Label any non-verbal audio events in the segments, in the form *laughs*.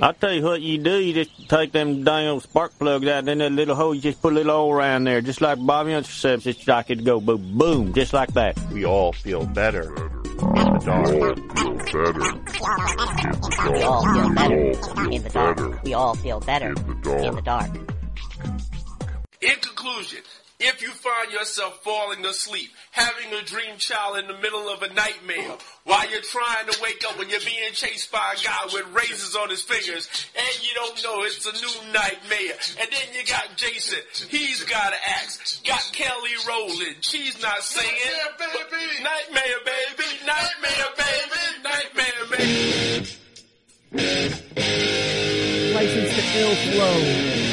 I'll tell you what you do. You just take them dang old spark plugs out in that little hole. You just put a little oil around there, just like Bobby Unser says. It's like it go boom, boom, just like that. We all feel better. In the dark. We all feel better in the dark. We all feel better in the dark. In conclusion, if you find yourself falling asleep, having a dream child in the middle of a nightmare, while you're trying to wake up when you're being chased by a guy with razors on his fingers, and you don't know it's a new nightmare, and then you got Jason, he's got an axe, got Kelly Rowland, she's not singing, nightmare baby, nightmare baby, nightmare baby, nightmare baby. License to ill flow.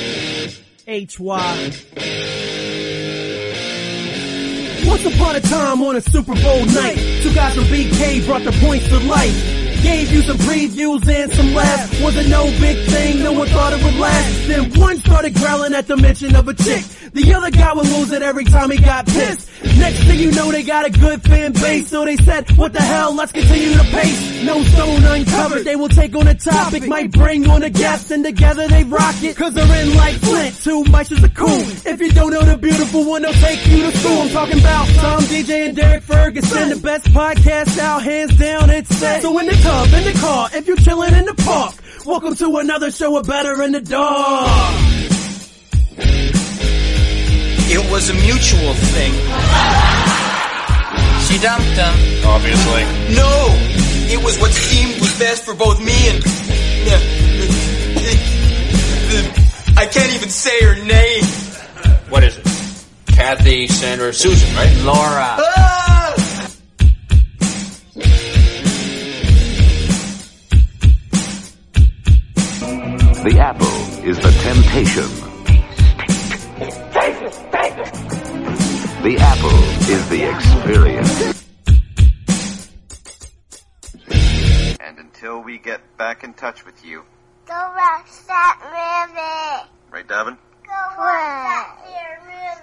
HY. Once upon a time on a Super Bowl night, two guys from BK brought the points to life. Gave you some previews and some laughs. Wasn't no big thing, no one thought it would last. Then one started growling at the mention of a chick. The other guy would lose it every time he got pissed. Next thing you know, they got a good fan base. So they said, what the hell, let's continue the pace. No stone uncovered, they will take on a topic. Might bring on a guest and together they rock it. Cause they're in like Flint, two is a cool. If you don't know the beautiful one, they'll take you to school. I'm talking about Tom, DJ, and Derek Ferguson. The best podcast out, hands down, it's set. So in the tub, in the car, if you're chilling in the park, welcome to another show of Better in the Dark. It was a mutual thing. She dumped him. Obviously. No! It was what seemed was best for both me and. Yeah. *laughs* I can't even say her name. What is it? Kathy, Sandra, Susan, right? Laura. Ah! The apple is the temptation. The apple is the experience. And until we get back in touch with you, Go watch that movie. right, Davin? Go watch that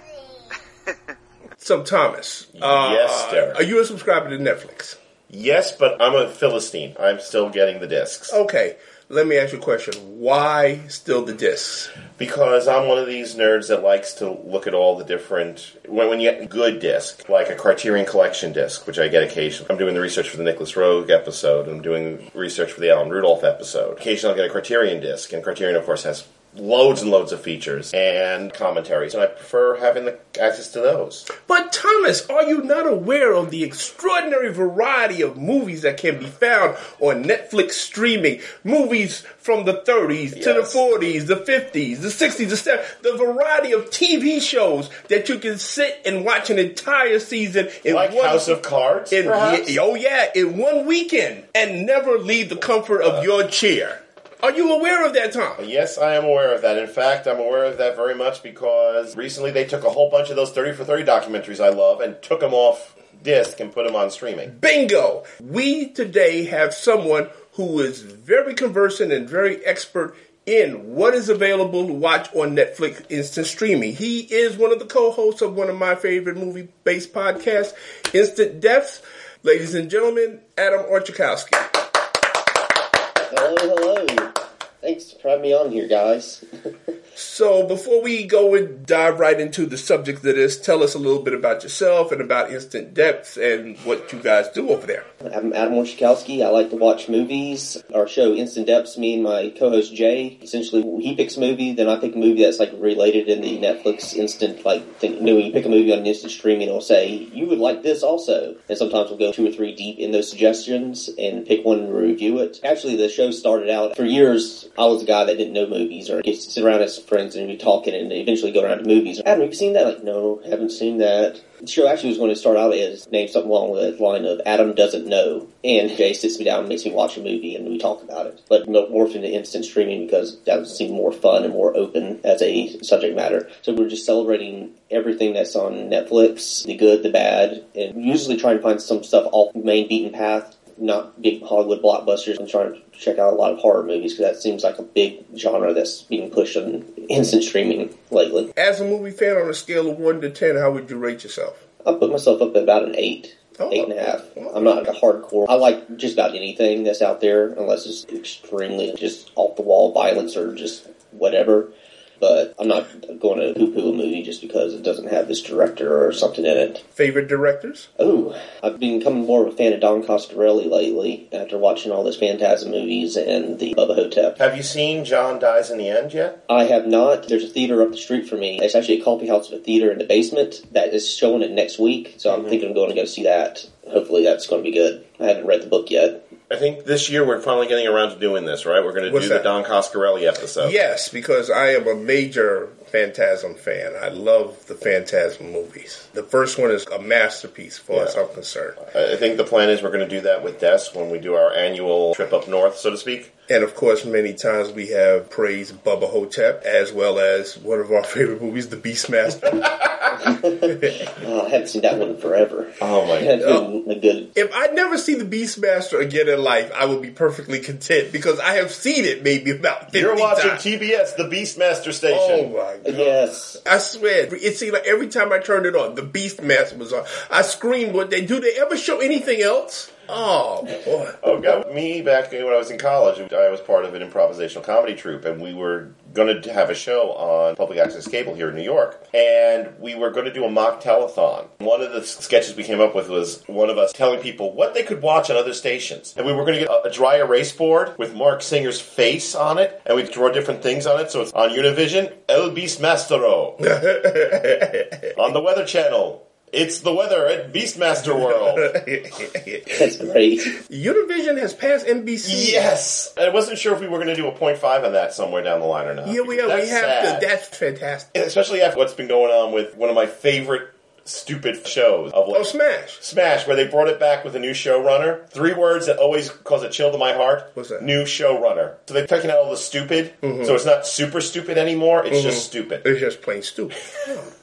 movie. *laughs* So Thomas, uh, Yes, Derek. are you a subscriber to Netflix? Yes, but I'm a Philistine. I'm still getting the discs. Okay, let me ask you a question. Why still the discs? Because I'm one of these nerds that likes to look at all the different. When, when you get a good disc, like a Criterion Collection disc, which I get occasionally. I'm doing the research for the Nicholas Roeg episode. I'm doing research for the Alan Rudolph episode. Occasionally I'll get a Criterion disc, and Criterion, of course, has loads and loads of features and commentaries, and I prefer having the access to those. But Thomas, are you not aware of the extraordinary variety of movies that can be found on Netflix streaming? Movies from the 30s to the 40s, the 50s, the 60s, the 70s, the variety of TV shows that you can sit and watch an entire season in Like one House of Cards, in, oh yeah, in one weekend and never leave the comfort of uh, your chair. Are you aware of that, Tom? Yes, I am aware of that. In fact, I'm aware of that very much because recently they took a whole bunch of those 30 for 30 documentaries I love and took them off disc and put them on streaming. Bingo! We today have someone who is very conversant and very expert in what is available to watch on Netflix instant streaming. He is one of the co-hosts of one of my favorite movie-based podcasts, Instant Depths. Ladies and gentlemen, Adam Orchekowski. Hello, hello. Thanks for having me on here, guys. *laughs* So before we go and dive right into the subject of this, tell us a little bit about yourself and about Instant Depths and what you guys do over there. I'm Adam Orchekowski. I like to watch movies. Our show, Instant Depths, me and my co-host Jay, essentially he picks a movie, then I pick a movie that's like related in the Netflix instant, like, think, you know, when you pick a movie on an instant streaming, it'll say, you would like this also. And sometimes we'll go two or three deep in those suggestions and pick one and review it. Actually, the show started out, for years, I was a guy that didn't know movies or get sit around as friends and we be talking and eventually go around to movies. Adam, have you seen that? Like, no, haven't seen that. The show actually was going to start out as name something along the line of Adam doesn't know, and Jay sits me down and makes me watch a movie and we talk about it. But morphed into instant streaming because that seemed more fun and more open as a subject matter. So we're just celebrating everything that's on Netflix, the good, the bad, and usually trying to find some stuff off the main beaten path not big Hollywood blockbusters. I'm trying to check out a lot of horror movies because that seems like a big genre that's being pushed on instant streaming lately. As a movie fan, on a scale of 1 to 10, how would you rate yourself? I put myself up at about an eight. Oh, eight and a half. I'm not a hardcore. I like just about anything that's out there, unless it's extremely just off the wall violence or just whatever. But I'm not going to poo poo a movie just because it doesn't have this director or something in it. Favorite directors? Oh, I've been becoming more of a fan of Don Coscarelli lately after watching all those Phantasm movies and the Bubba Ho-Tep. Have you seen John Dies in the End yet? I have not. There's a theater up the street from me. It's actually a coffee house with a theater in the basement that is showing it next week. So I'm Mm-hmm. thinking I'm going to go see that. Hopefully that's going to be good. I haven't read the book yet. I think this year we're finally getting around to doing this, right? We're going to What's do that? the Don Coscarelli episode. Yes, because I am a major Phantasm fan. I love the Phantasm movies. The first one is a masterpiece, as far as I'm concerned. I I think the plan is we're going to do that with Des when we do our annual trip up north, so to speak. And of course, many times we have praised Bubba Ho-Tep, as well as one of our *laughs* favorite movies, The Beastmaster. *laughs* Oh, I haven't seen that one in forever. Oh my That's a good. if I never see The Beastmaster again in life, I will be perfectly content because I have seen it maybe about 50 You're watching times. TBS, the Beastmaster station. Oh station. my god! Yes. I swear, it seemed like every time I turned it on, the Beastmaster was on. I screamed, "What they do? They ever show anything else?" Oh boy! Oh god, me back when I was in college, I was part of an improvisational comedy troupe, and we were going to have a show on public access cable here in New York, and we were going to do a mock telethon. One of the sketches we came up with was one of us telling people what they could watch on other stations, and we were going to get a, a dry erase board with Marc Singer's face on it, and we'd draw different things on it. So it's on Univision, El Beastmastero. *laughs* on the Weather Channel. It's the weather at Beastmaster World. *laughs* That's great. Univision has passed NBC. Yes, I wasn't sure if we were going to do a point five on that somewhere down the line or not. Yeah, we uh, are. That's we have sad. to. That's fantastic. And especially after what's been going on with one of my favorite stupid shows of like Oh, Smash! Smash, where they brought it back with a new showrunner. Three words that always cause a chill to my heart. What's that? New showrunner. So they've taken out all the stupid, Mhm. so it's not super stupid anymore. It's Mhm. just stupid. It's just plain stupid.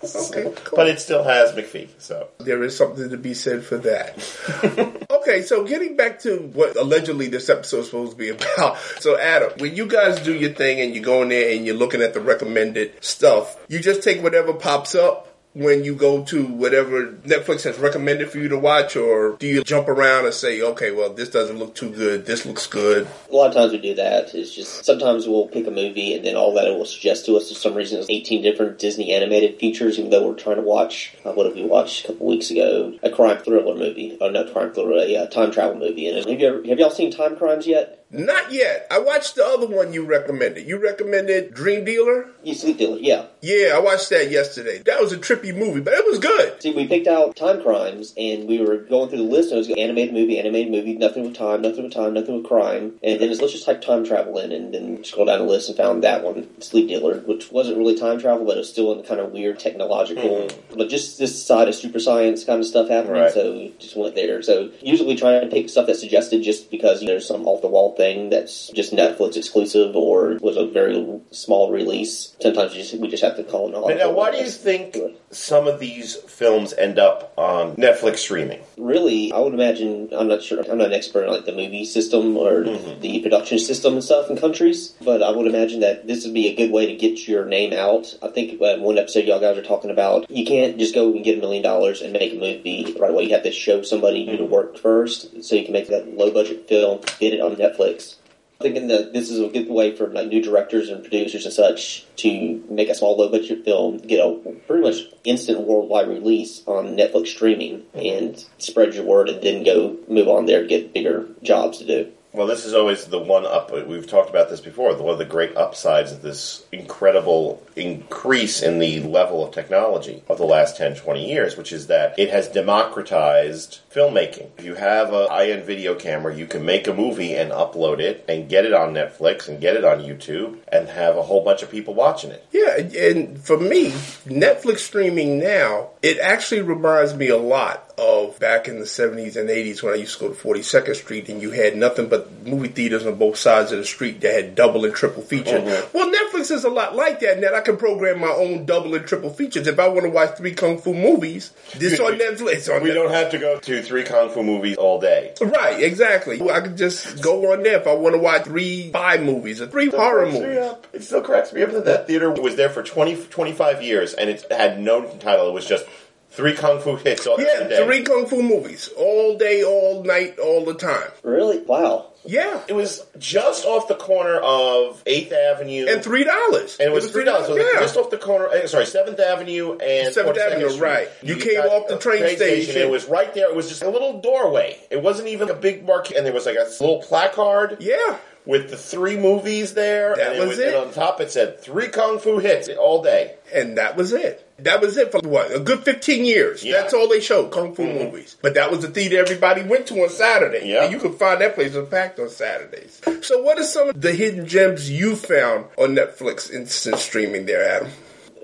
okay, *laughs* cool. But it still has McPhee. So There is something to be said for that. *laughs* okay, so getting back to what allegedly this episode is supposed to be *laughs* about. So, Adam, when you guys do your thing and you go in there and you're looking at the recommended stuff, you just take whatever pops up when you go to whatever Netflix has recommended for you to watch, or do you jump around and say, okay, well, this doesn't look too good, this looks good? A lot of times we do that. It's just sometimes we'll pick a movie and then all that it will suggest to us for some reason is 18 different Disney animated features, even though we're trying to watch, uh, what have we watched a couple weeks ago? A crime thriller movie. Oh, no, crime thriller, a uh, time travel movie. And have, you ever, have y'all seen Time Crimes yet? Not yet. I watched the other one you recommended. You recommended Dream Dealer? You Sleep Dealer, yeah. Yeah, I watched that yesterday. That was a trippy movie, but it was good. See, we picked out Time Crimes, and we were going through the list, and it was animated movie, animated movie, nothing with time, nothing with time, nothing with crime. And then it's, let's just type time travel in, and then scroll down the list and found that one, Sleep Dealer, which wasn't really time travel, but it was still in kind of weird technological, hmm. but just this side of super science kind of stuff happening, Right. so just went there. So usually we try and pick stuff that's suggested just because you know, there's some off the wall thing that's just Netflix exclusive or was a very small release. Sometimes you just, we just have to call it But now, why do you think some of these films end up on Netflix streaming? really, I would imagine. I'm not sure. I'm not an expert on like the movie system or the production system and stuff in countries, but I would imagine that this would be a good way to get your name out. I think uh, one episode y'all guys are talking about you can't just go and get a million dollars and make a movie right away. You have to show somebody you to work first, so you can make that low budget film, get it on Netflix. Thinking that this is a good way for like new directors and producers and such to make a small low budget film, get a pretty much instant worldwide release on Netflix streaming, and spread your word, and then go move on there to get bigger jobs to do. Well, this is always the one up. We've talked about this before. One of the great upsides of this incredible increase in the level of technology of the last 10, 20 years, which is that it has democratized filmmaking. If you have a high-end video camera, you can make a movie and upload it and get it on Netflix and get it on YouTube and have a whole bunch of people watching it. Yeah, and for me, Netflix streaming now, it actually reminds me a lot of back in the 70s and 80s when I used to go to 42nd Street and you had nothing but movie theaters on both sides of the street that had double and triple feature. Mhm. Well, Netflix is a lot like that now. I can program my own double and triple features. If I want to watch three Kung Fu movies, this on Netflix. On We don't have to go to three kung fu movies all day. Right, exactly. I could just go on there if I want to watch three spy movies or three horror movies. up. It still cracks me up that that theater was there for 20, 25 years and it had no title. It was just Three kung fu hits all Yeah, the day. three kung fu movies, all day, all night, all the time. Really? Wow. Yeah, It was just off the corner of Eighth Avenue and three dollars. And it was three dollars. So Yeah, just off the corner. eh, Sorry, Seventh Avenue and 7th Avenue, Street. right. You came off the a train station. It was right there. It was just a little doorway. It wasn't even a big market, and there was like a little placard. Yeah. With the three movies there, That and was and it. on top it said three kung fu hits all day. and that was it. That was it for what a good fifteen years. Yeah. That's all they showed kung fu mm-hmm. movies. But that was the theater everybody went to on Saturday. Yeah. and you could find that place was packed on Saturdays. So, what are some of the hidden gems you found on Netflix instant streaming there, Adam?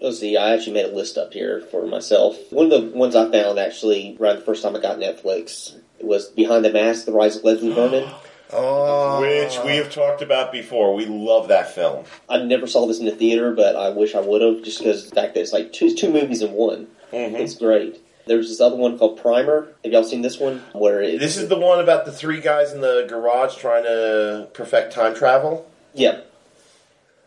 Let's see, I actually made a list up here for myself. One of the ones I found actually around the first time I got Netflix was Behind the Mask, The Rise of Leslie *gasps* Vernon. Oh, Which we have talked about before. We love that film. I never saw this in the theater, but I wish I would have, just because the fact that it's like two, two movies in one. Mm-hmm. It's great. There's this other one called Primer. Have y'all seen this one? Where it, This is the one about the three guys in the garage trying to perfect time travel. Yeah.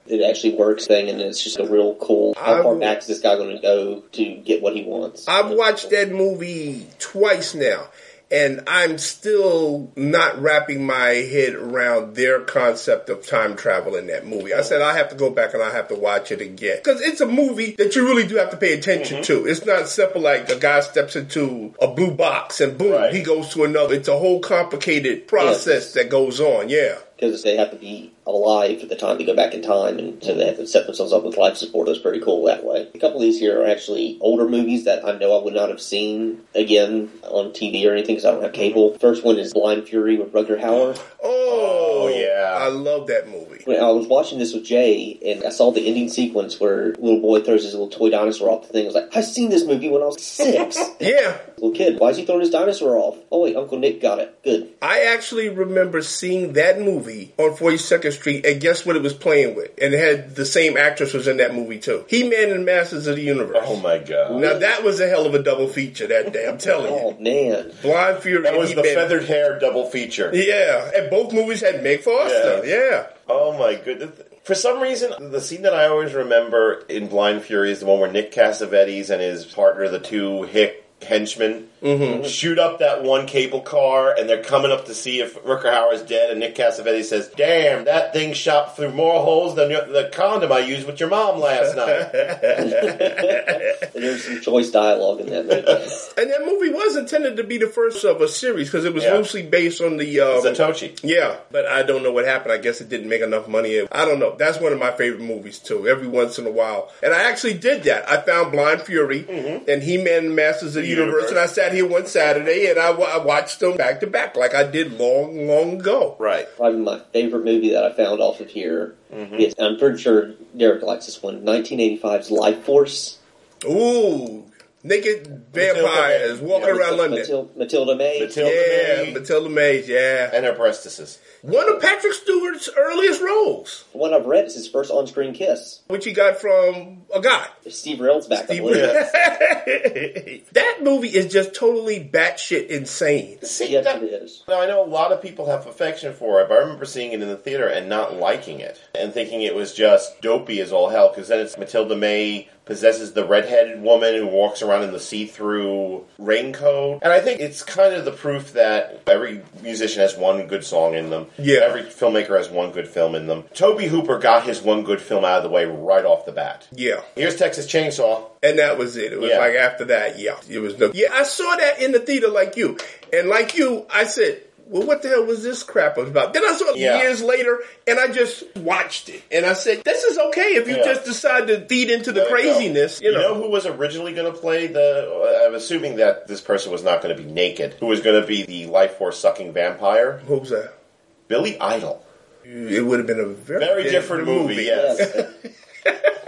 It actually works thing, and it's just a real cool. How far I'm- back is this guy going to go to get what he wants? I've watched that movie twice now, and I'm still not wrapping my head around their concept of time travel in that movie. I said I have to go back and I have to watch it again because it's a movie that you really do have to pay attention mm-hmm. to. It's not simple like a guy steps into a blue box and boom, Right. he goes to another. It's a whole complicated process that goes on. Yeah. because they have to be alive at the time they go back in time, and so they mm-hmm. have to set themselves up with life support. It's pretty cool that way. A couple of these here are actually older movies that I know I would not have seen again on TV or anything because I don't have mm-hmm. cable. First one is Blind Fury with Rutger Hauer. Oh, oh, yeah. I love that movie. When I was watching this with Jay, and I saw the ending sequence where little boy throws his little toy dinosaur off the thing. I was like, I've seen this movie when I was six. *laughs* Yeah. little kid, why is he throwing his dinosaur off? Oh wait, Uncle Nick got it. Good. I actually remember seeing that movie on 42nd Street, and guess what it was playing with? And it had the same actress was in that movie too. He-Man and Masters of the Universe. Oh my god! Now that was a hell of a double feature that day. I'm telling you. Oh man, Blind Fury. That was the He-Man. feathered hair double feature. Yeah, and both movies had Meg Foster. Yeah. Oh my goodness. For some reason, the scene that I always remember in Blind Fury is the one where Nick Cassavetes and his partner, the two hick henchmen, Mhm. shoot up that one cable car, and they're coming up to see if Rutger Hauer's dead. And Nick Cassavetes says, "Damn, that thing shot through more holes than your- the condom I used with your mom last night." *laughs* There's some choice dialogue in that movie. And that movie was intended to be the first of a series because it was Yeah. loosely based on the um, Zatoichi. Yeah, but I don't know what happened. I guess it didn't make enough money. I don't know. That's one of my favorite movies too. Every once in a while, and I actually did that. I found Blind Fury and He Man Masters of the Universe. Universe. and I sat here one Saturday and I, I watched them back to back like I did long, long ago. Right. Probably my favorite movie that I found off of here. Mm-hmm. is- I'm pretty sure Derek likes this one. 1985's Life Force. Ooh, naked vampires walking around London. Matilda, Matilda May. Matilda yeah, May. Matilda Mays. Yeah, and her breastises. One of Patrick Stewart's earliest roles, one I've read is his first on-screen kiss. which he got from a guy. Steve Railsback. I Steve believe. *laughs* that movie is just totally batshit insane. See, Yes, that- it is. Now I know a lot of people have affection for it, but I remember seeing it in the theater and not liking it and thinking it was just dopey as all hell. Because then it's Matilda May possesses the redheaded woman who walks around in the see-through raincoat, and I think it's kind of the proof that every musician has one good song in them. Yeah. every filmmaker has one good film in them. Tobe Hooper got his one good film out of the way right off the bat. Yeah. Here's Texas Chainsaw. And that was it. It was Yeah. like after that, yeah. It was no. Yeah, I saw that in the theater like you. And like you, I said, well, what the hell was this crap about? Then I saw it Yeah. years later and I just watched it. And I said, this is okay if you Yeah. just decide to feed into the There you go. craziness. You know. who was originally going to play the? I'm assuming that this person was not going to be naked. Who was going to be the life force sucking vampire? What was that? Billy Idol. It would have been a very, Very different movie. Yes. *laughs* *laughs*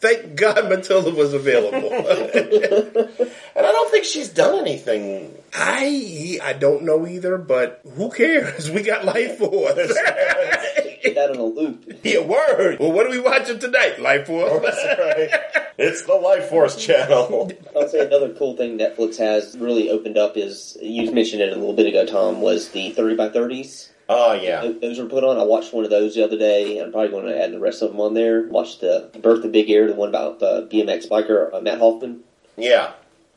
Thank God Matilda was available. *laughs* and I don't think she's done anything. I I don't know either, but who cares? We got Life Force. *laughs* Get that on a loop. yeah, word. Well, what are we watching tonight? Life Force. *laughs* It's the Life Force channel. I'll say another cool thing Netflix has really opened up is you mentioned it a little bit ago, Tom. Was the thirty by thirties? Oh yeah. Those were put on. I watched one of those the other day. I'm probably going to add the rest of them on there. Watched the Birth of Big Air, the one about uh, BMX biker uh, Matt Hoffman. Yeah.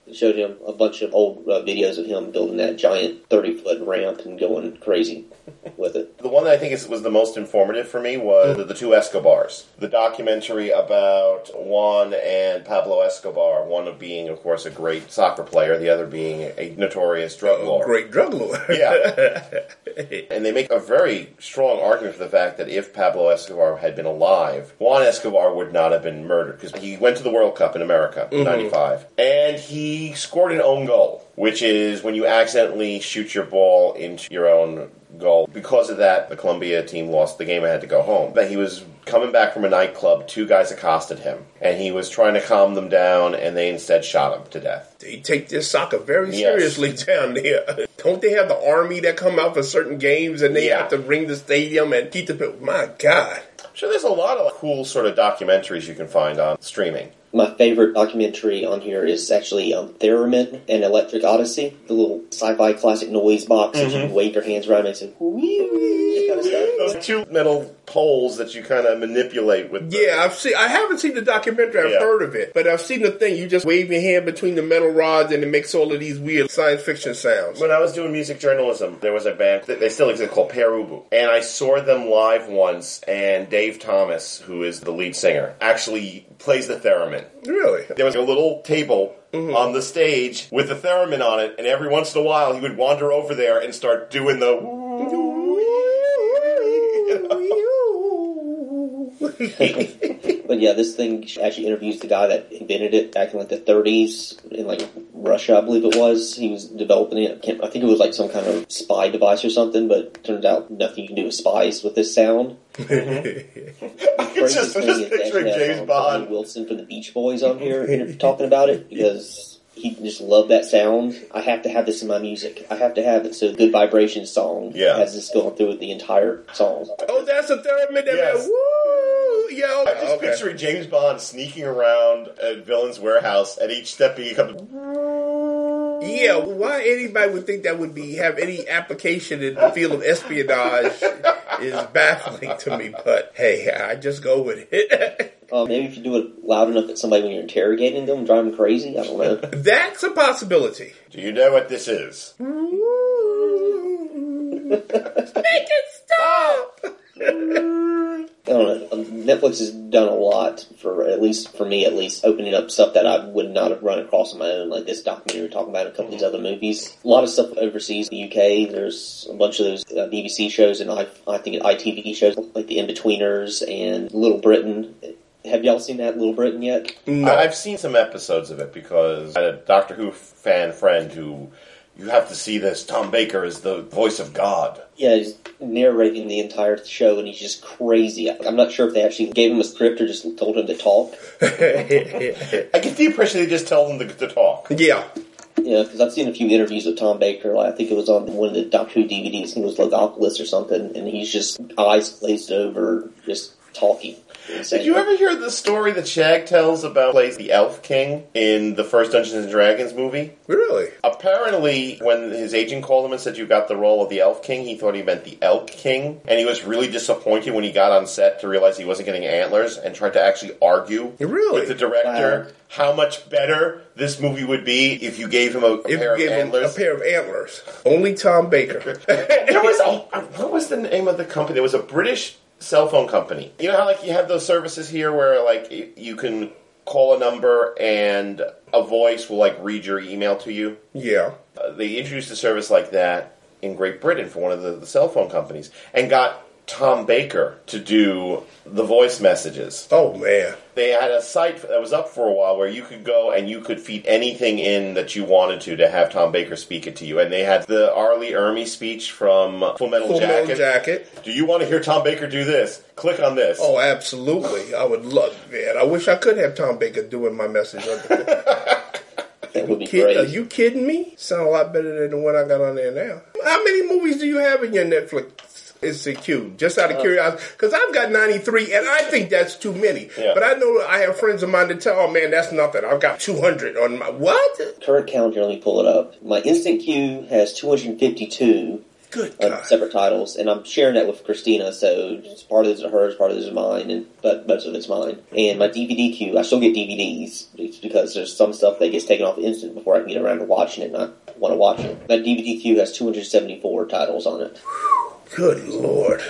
It showed him a bunch of old uh, videos of him building that giant 30 foot ramp and going crazy with it. The one that I think is, was the most informative for me was the, the two Escobars. The documentary about Juan and Pablo Escobar, one of being, of course, a great soccer player, the other being a notorious drug lord. Great drug lord. *laughs* Yeah. *laughs* and they make a very strong argument for the fact that if Pablo Escobar had been alive, Juan Escobar would not have been murdered because he went to the World Cup in America in Mhm. 95 and he scored an own goal, which is when you accidentally shoot your ball into your own goal. Because of that, the Colombia team lost the game and had to go home. But he was coming back from a nightclub, two guys accosted him, and he was trying to calm them down, and they instead shot him to death. They take this soccer very Yes. seriously *laughs* down there. Don't they have the army that come out for certain games and they Yeah. have to ring the stadium and keep the? My God. I'm there's a lot of cool sort of documentaries you can find on streaming. My favorite documentary on here is actually um, Theremin and Electric Odyssey, the little sci-fi classic noise box that you wave your hands around and say, "Wee," kind of stuff. Those two metal poles that you kind of manipulate with. Yeah, I've seen. I haven't seen the documentary. I've Yeah. heard of it, but I've seen the thing. You just wave your hand between the metal rods, and it makes all of these weird science fiction sounds. When I was doing music journalism, there was a band that they still exist called Pere Ubu, and I saw them live once. And Dave Thomas, who is the lead singer, actually plays the theremin. Really? There was a little table mm-hmm. on the stage with the theremin on it, and every once in a while he would wander over there and start doing the. *laughs* but yeah, this thing actually interviews the guy that invented it back in like the 30s in like Russia, I believe it was. He was developing it. I, can't, I think it was like some kind of spy device or something, but turns out nothing you can do with spies with this sound. Mm-hmm. I can just, I'm just picturing James Bond. Wilson from the Beach Boys on here talking about it because he just loved that sound. I have to have this in my music. I have to have it. So Good Vibration song Yeah. has this going through the entire song. Oh, that's a theremin. That Yes. Woo! Yeah. I'm just okay. picturing James Bond sneaking around a villain's warehouse, at each step he comes. Yeah, why anybody would think that would be have any application in the field of espionage is baffling to me. But hey, I just go with it. Uh, maybe if you do it loud enough at somebody when you're interrogating them, drive them crazy. I don't know. *laughs* That's a possibility. Do you know what this is? Make it stop. I don't know. Um, Netflix has done a lot for, at least for me, at least, opening up stuff that I would not have run across on my own, like this documentary we're talking about, and a couple of these other movies. A lot of stuff overseas, the UK. There's a bunch of those uh, BBC shows and I, I think ITV shows like The Inbetweeners and Little Britain. Have y'all seen that Little Britain yet? I- I've seen some episodes of it because I had a Doctor Who fan friend who. You have to see this. Tom Baker is the voice of God. Yeah, he's narrating the entire show, and he's just crazy. I'm not sure if they actually gave him a script or just told him to talk. *laughs* I get the impression they just tell him to, to talk. Yeah. Yeah, because I've seen a few interviews with Tom Baker. Like, I think it was on one of the Doctor Who DVDs. He was like Oculus or something, and he's just eyes glazed over, just talking. Did you ever hear the story that Shag tells about plays the Elf King in the first Dungeons and Dragons movie? Really? Apparently, when his agent called him and said you got the role of the Elf King, he thought he meant the Elk King, and he was really disappointed when he got on set to realize he wasn't getting antlers and tried to actually argue Really? with the director how much better this movie would be if you gave him a, a pair you of gave him antlers. a pair of antlers, only Tom Baker. *laughs* there was a *laughs* what was the name of the company? There was a British cell phone company. You know how like you have those services here where like you can call a number and a voice will like read your email to you. yeah. Uh, they introduced a service like that in Great Britain for one of the, the cell phone companies and got Tom Baker to do the voice messages. Oh man. They had a site that was up for a while where you could go and you could feed anything in that you wanted to to have Tom Baker speak it to you. And they had the R. Lee Ermey speech from Full Metal Full Jacket. Metal Jacket. Do you want to hear Tom Baker do this? Click on this. Oh, absolutely. I would love man. I wish I could have Tom Baker doing my message. *laughs* That would be Kid, great. are you kidding me? Sound a lot better than the one I got on there now. How many movies do you have in your Netflix InstaQ? Just out of Uh, curiosity, because I've got ninety three, and I think that's too many. Yeah. But I know I have friends of mine that tell, "Oh man, that's nothing. I've got two hundred on my what?" Current count here, let me pull it up. My Instant Queue has 252, Good on separate titles, and I'm sharing that with Christina. So it's part of this is hers, part of this is mine, and but most of it's mine. And my DVD queue, I still get DVDs because there's some stuff that gets taken off instant before I can get around to watching it, and I want to watch it. My DVD queue has 274 titles on it. Good lord.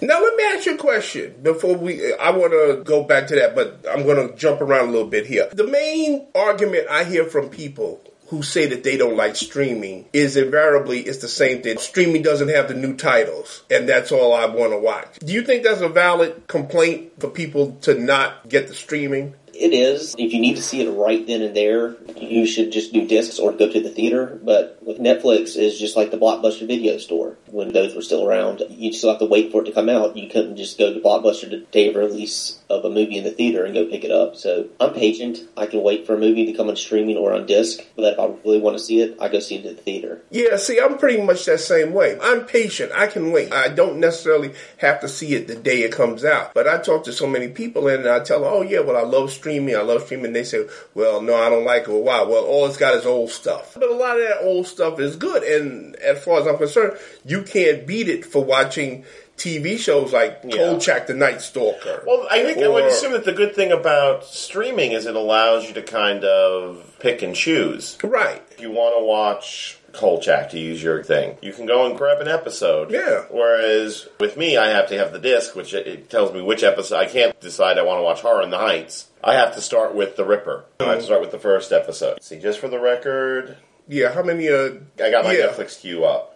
Now let me ask you a question before we. I want to go back to that, but I'm going to jump around a little bit here. The main argument I hear from people who say that they don't like streaming is invariably it's the same thing. Streaming doesn't have the new titles, and that's all I want to watch. Do you think that's a valid complaint for people to not get the streaming? It is. If you need to see it right then and there, you should just do discs or go to the theater. But with Netflix, is just like the Blockbuster video store when those were still around. You still have to wait for it to come out. You couldn't just go to Blockbuster the day of release of a movie in the theater and go pick it up. So I'm patient. I can wait for a movie to come on streaming or on disc. But if I really want to see it, I go see it at the theater. Yeah, see, I'm pretty much that same way. I'm patient. I can wait. I don't necessarily have to see it the day it comes out. But I talk to so many people and I tell them, oh yeah, well I love streaming. I love streaming. They say, well, no, I don't like it. Well, why? Well, all it's got is old stuff. But a lot of that old stuff is good. And as far as I'm concerned, you can't beat it for watching TV shows like Yeah. Kolchak the Night Stalker. Well, I think I would assume that the good thing about streaming is it allows you to kind of pick and choose. Right. If you want to watch Kolchak, to use your thing, you can go and grab an episode. Yeah. Whereas with me, I have to have the disc, which it- it tells me which episode. I can't decide I want to watch Horror in the Heights. I have to start with The Ripper. I have to start with the first episode. See, just for the record, Yeah, how many? Uh, I got my yeah. Netflix queue up.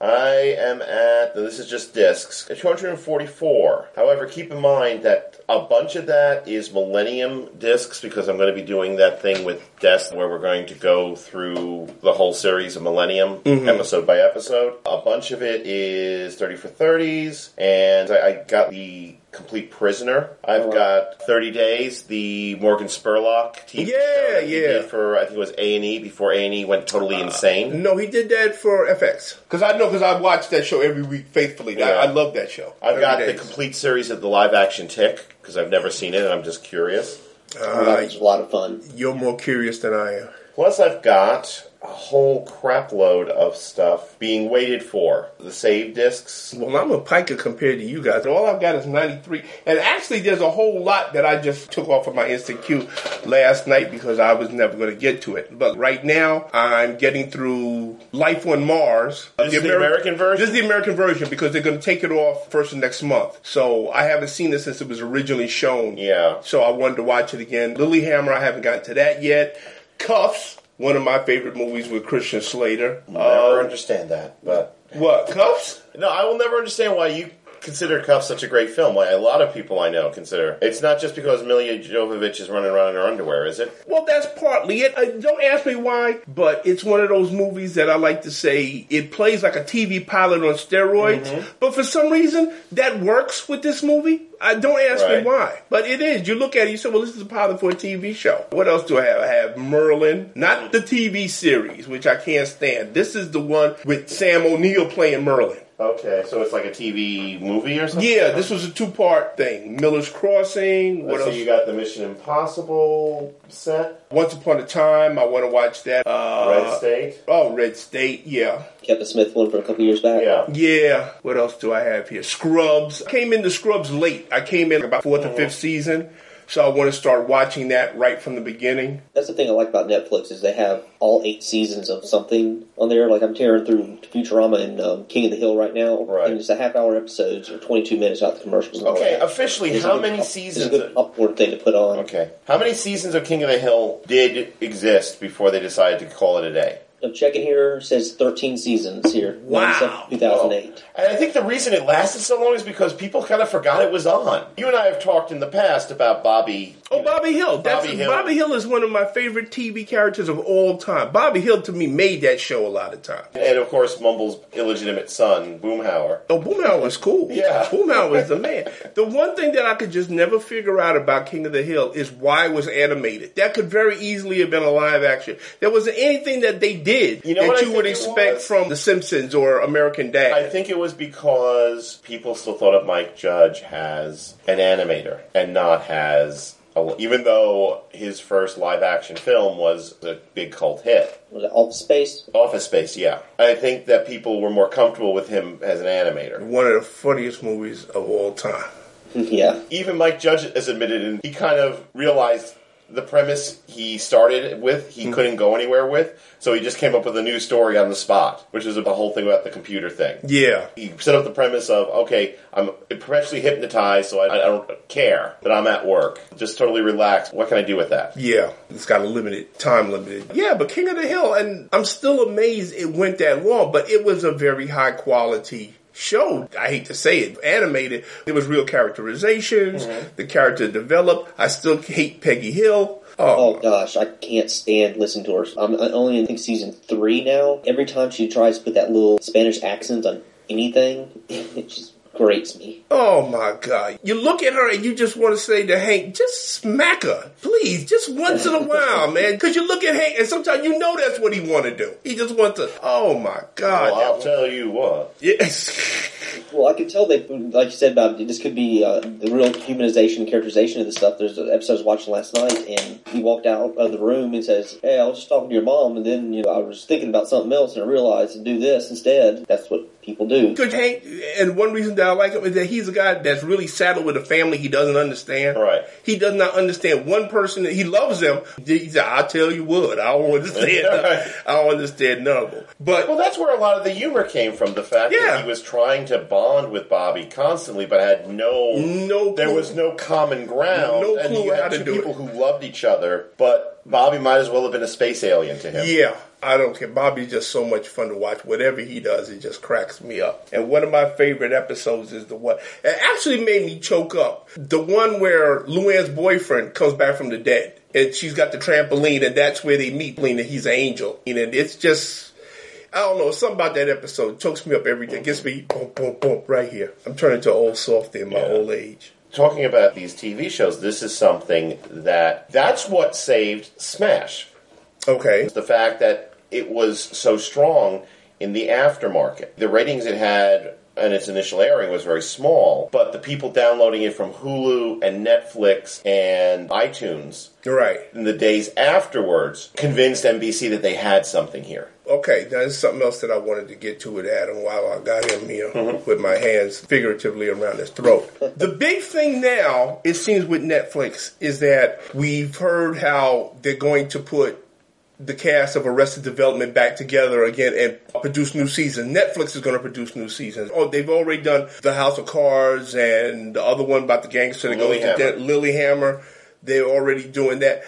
I am at, this is just discs, 244. However, keep in mind that a bunch of that is Millennium discs because I'm going to be doing that thing with Des where we're going to go through the whole series of Millennium Mhm. episode by episode. A bunch of it is 30 for 30s, and I, I got the Complete Prisoner. I've got 30 Days, the Morgan Spurlock TV Yeah, show that he yeah. for I think it was A and E before A and E went totally insane. No, he did that for FX. Because I know, because I watch that show every week faithfully. I, Yeah. I love that show. I've got day. the complete series of the live action Tick because I've never seen it and I'm just curious. Uh, a lot of fun. You're more curious than I am. Plus, I've got a whole crap load of stuff being waited for. The save discs. Well, I'm a piker compared to you guys. All I've got is 93. And actually, there's a whole lot that I just took off of my instant queue last night because I was never going to get to it. But right now, I'm getting through Life on Mars. This is the American version? This is the American version because they're going to take it off first of next month. So I haven't seen it since it was originally shown. Yeah. So I wanted to watch it again. Lilyhammer, I haven't gotten to that yet. Kuffs, one of my favorite movies with Christian Slater. I never Uh, understand that, but what Kuffs? no, I will never understand why you consider Kuff such a great film. Why a lot of people I know consider it's not just because Milla Jovovich is running around in her underwear, is it? Well, that's partly it. Uh, don't ask me why, but it's one of those movies that I like to say it plays like a TV pilot on steroids. Mm-hmm. But for some reason, that works with this movie. I don't ask Right. me why, but it is. You look at it, you say, "Well, this is a pilot for a TV show." What else do I have? I have Merlin, not the TV series, which I can't stand. This is the one with Sam O'Neill playing Merlin. Okay, so it's like a TV movie or something. Yeah, this was a two-part thing. Miller's Crossing. What Let's else? you got the Mission Impossible set. Once Upon a Time. I want to watch that. Uh, Red State. Oh, Red State. Yeah. Kevin Smith one for a couple years back. Yeah. Yeah. What else do I have here? Scrubs. I came into Scrubs late. I came in about 4th or fifth season. So I want to start watching that right from the beginning. That's the thing I like about Netflix is they have all eight seasons of something on there. Like I'm tearing through Futurama and um, King of the Hill right now, Right. and it's a half hour episodes or 22 minutes out the commercials. Okay, that. officially, It's how good many up- seasons? It's a good upward thing to put on. Okay, how many seasons of King of the Hill did exist before they decided to call it a day? I'm checking here. Says 13 seasons here. Wow. 2008. And I think the reason it lasted so long is because people kind of forgot it was on. You and I have talked in the past about Bobby. Oh, Bobby Hill. That's, Bobby Hill. Bobby Hill is one of my favorite TV characters of all time. Bobby Hill, to me, made that show a lot of times. And of course, Mumble's illegitimate son, Boomhauer. Oh, Boomhauer was cool. Yeah. *laughs* Boomhauer is the man. The one thing that I could just never figure out about King of the Hill is why it was animated. That could very easily have been a live action. There wasn't anything that they did You know that you would expect from The Simpsons or American Dad. I think it was because people still thought of Mike Judge as an animator and not as Even though his first live action film was a big cult hit. Was it Office Space? Office Space, yeah. I think that people were more comfortable with him as an animator. One of the funniest movies of all time. *laughs* yeah. Even Mike Judge has admitted, and he kind of realized the premise he started with, he mm-hmm. couldn't go anywhere with, so he just came up with a new story on the spot, which is the whole thing about the computer thing. Yeah. He set up the premise of, okay, I'm perpetually hypnotized, so I, I don't care that I'm at work. Just totally relaxed. What can I do with that? Yeah. It's got a limited, time limited. Yeah, but King of the Hill, and I'm still amazed it went that long, but it was a very high quality show. I hate to say it, animated. There was real characterizations. Mm-hmm. The character developed. I still hate Peggy Hill. Oh. oh. gosh, I can't stand listening to her. I'm only in I think season three now. Every time she tries to put that little Spanish accent on anything, *laughs* it just grates me. Oh my god. You look at her and you just want to say to Hank, just smack her. Please, just once in a *laughs* while, man. Because you look at Hank and sometimes you know that's what he want to do. He just wants to, oh my god. Well, I'll tell you what. Yes. *laughs* Well, I can tell they, like you said about this could be uh, the real humanization, characterization of the stuff. There's an episode I was watching last night, and he walked out of the room and says, "Hey, I was just talking to your mom, and then you know I was thinking about something else, and I realized to do this instead." That's what people do. Good Hank, and one reason that I like him is that he's a guy that's really saddled with a family he doesn't understand. Right. He does not understand one person. That he loves them. He said, "I'll tell you what, I don't understand. *laughs* right. I don't understand none of them." But well, that's where a lot of the humor came from. The fact yeah. that he was trying to bond with Bobby constantly, but had no no. There was no common ground. No and clue you had two do people it. who loved each other, but Bobby might as well have been a space alien to him. Yeah. I don't care. Bobby's just so much fun to watch. Whatever he does, it just cracks me up. And one of my favorite episodes is the one it actually made me choke up. The one where Luann's boyfriend comes back from the dead, and she's got the trampoline, and that's where they meet. And he's an angel, and it's just I don't know, something about that episode chokes me up every day. Gets me boom, boom, boom, right here. I'm turning to old softy in my yeah. old age. Talking about these TV shows, this is something that that's what saved Smash. Okay. The fact that it was so strong in the aftermarket. The ratings it had and its initial airing was very small, but the people downloading it from Hulu and Netflix and iTunes right in the days afterwards convinced NBC that they had something here. Okay, there's something else that I wanted to get to with Adam while I got him here mm-hmm. with my hands figuratively around his throat. *laughs* the big thing now, it seems with Netflix, is that we've heard how they're going to put the cast of Arrested Development back together again and produce new seasons. Netflix is going to produce new seasons. Oh, they've already done The House of Cards and the other one about the gangster that goes to Lilyhammer. They're already doing that.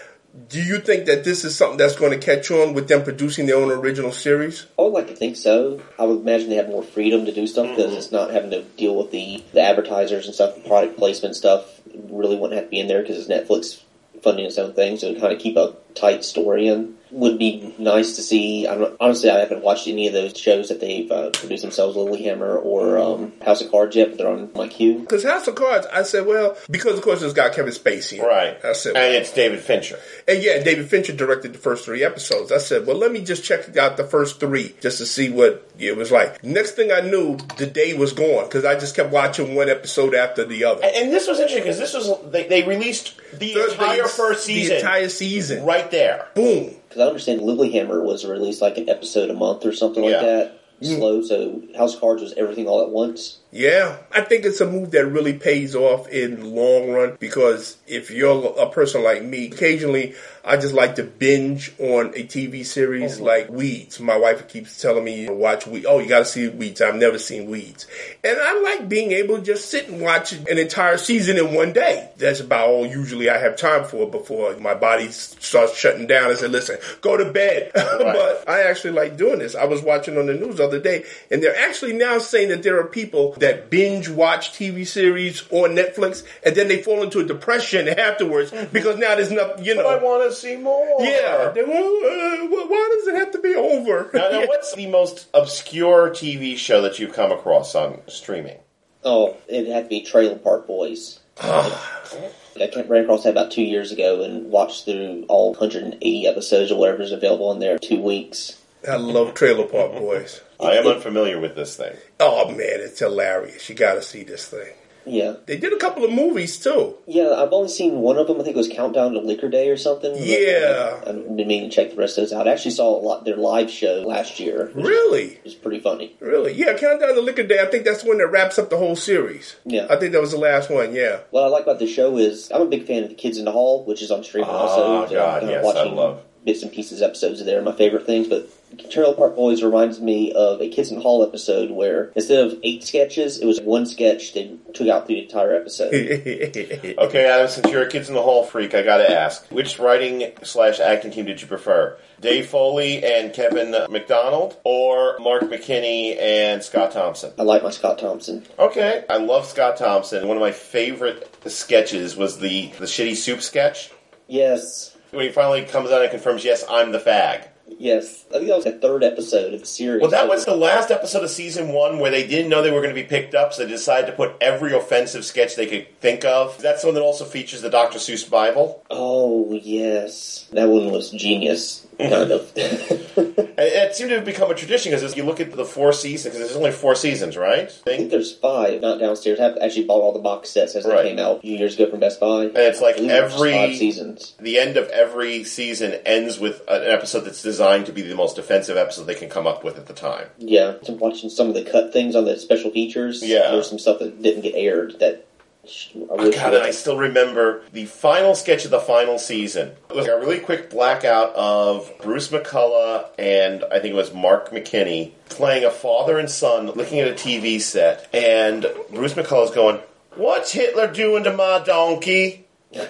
Do you think that this is something that's going to catch on with them producing their own original series? I would like to think so. I would imagine they have more freedom to do stuff because mm-hmm. it's not having to deal with the, the advertisers and stuff, the product placement stuff. Really wouldn't have to be in there because it's Netflix funding its own thing, so it kind of keep a tight story in would be nice to see. I'm, honestly, I haven't watched any of those shows that they've uh, produced themselves, Lilyhammer or um, House of Cards yet, but they're on my queue. Because House of Cards, I said, well, because of course it's got Kevin Spacey. Right. I said, well, and it's David Fincher. And yeah, David Fincher directed the first three episodes. I said, well, let me just check out the first three just to see what it was like. Next thing I knew, the day was gone because I just kept watching one episode after the other. And, and this was interesting because this was they, they released the, the entire first season, the entire season, right there. Boom. Because I understand Lilyhammer was released like an episode a month or something yeah. like that. Mm. Slow, so House Cards was everything all at once. Yeah, I think it's a move that really pays off in the long run because if you're a person like me, occasionally I just like to binge on a TV series mm-hmm. like Weeds. My wife keeps telling me to watch Weeds. Oh, you got to see Weeds. I've never seen Weeds, and I like being able to just sit and watch an entire season in one day. That's about all usually I have time for before my body starts shutting down. I said, "Listen, go to bed." *laughs* Right. but I actually like doing this. I was watching on the news the other day, and they're actually now saying that there are people that binge watch TV series on Netflix and then they fall into a depression afterwards mm-hmm. because now there's nothing, you know. But I want to see more. Yeah. They, uh, why does it have to be over? Now, now, *laughs* what's the most obscure TV show that you've come across on streaming? Oh, it had to be Trailer Park Boys. *sighs* I ran across that about two years ago and watched through all 180 episodes or whatever is available in there two weeks. I love Trailer Park Boys. I am unfamiliar with this thing. Oh man, it's hilarious! You got to see this thing. Yeah. They did a couple of movies too. Yeah, I've only seen one of them. I think it was Countdown to Liquor Day or something. Yeah. I, I didn't mean to check the rest of those out. I actually saw a lot their live show last year. Really? It was pretty funny. Really? Yeah, Countdown to Liquor Day. I think that's the one that wraps up the whole series. Yeah. I think that was the last one. Yeah. What I like about the show is I'm a big fan of the Kids in the Hall, which is on streaming Oh, also. Ah, so God, I'm yes, I watching love. bits and pieces episodes of there. My favorite things, but Trailer Park Boys reminds me of a Kids in the Hall episode where instead of eight sketches, it was one sketch they took out the entire episode. *laughs* Okay, Adam, since you're a Kids in the Hall freak, I gotta ask, which writing slash acting team did you prefer? Dave Foley and Kevin McDonald, or Mark McKinney and Scott Thompson? I like my Scott Thompson. Okay, I love Scott Thompson. One of my favorite sketches was the the shitty soup sketch Yes. when he finally comes out and confirms, "Yes, I'm the fag." Yes. I think that was the third episode of the series. Well, that was the last episode of season one where they didn't know they were going to be picked up, so they decided to put every offensive sketch they could think of. That's the one that also features the Dr. Seuss Bible. Oh, yes. That one was genius, kind of. *laughs* It, seemed to have become a tradition because you look at the four seasons, because there's only four seasons, right? I think there's five, not downstairs. I have actually bought all the box sets as Right. they came out a few years ago from Best Buy. And it's like every five seasons. The end of every season ends with an episode that's designed to be the most offensive episode they can come up with at the time. Yeah, I'm watching some of the cut things on the special features. Yeah. there's some stuff that didn't get aired that. Sh- I wish God, and I still remember the final sketch of the final season. It was a really quick blackout of Bruce McCulloch and I think it was Mark McKinney playing a father and son looking at a TV set, and Bruce McCulloch's going, "What's Hitler doing to my donkey?" *laughs*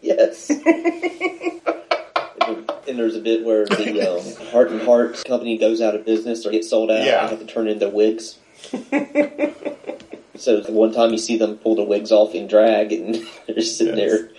Yes. and there's a bit where the um, Heart and Heart company goes out of business or gets sold out. Yeah. and have to turn into wigs. *laughs* so the one time you see them pull their wigs off in drag, and *laughs* they're just sitting there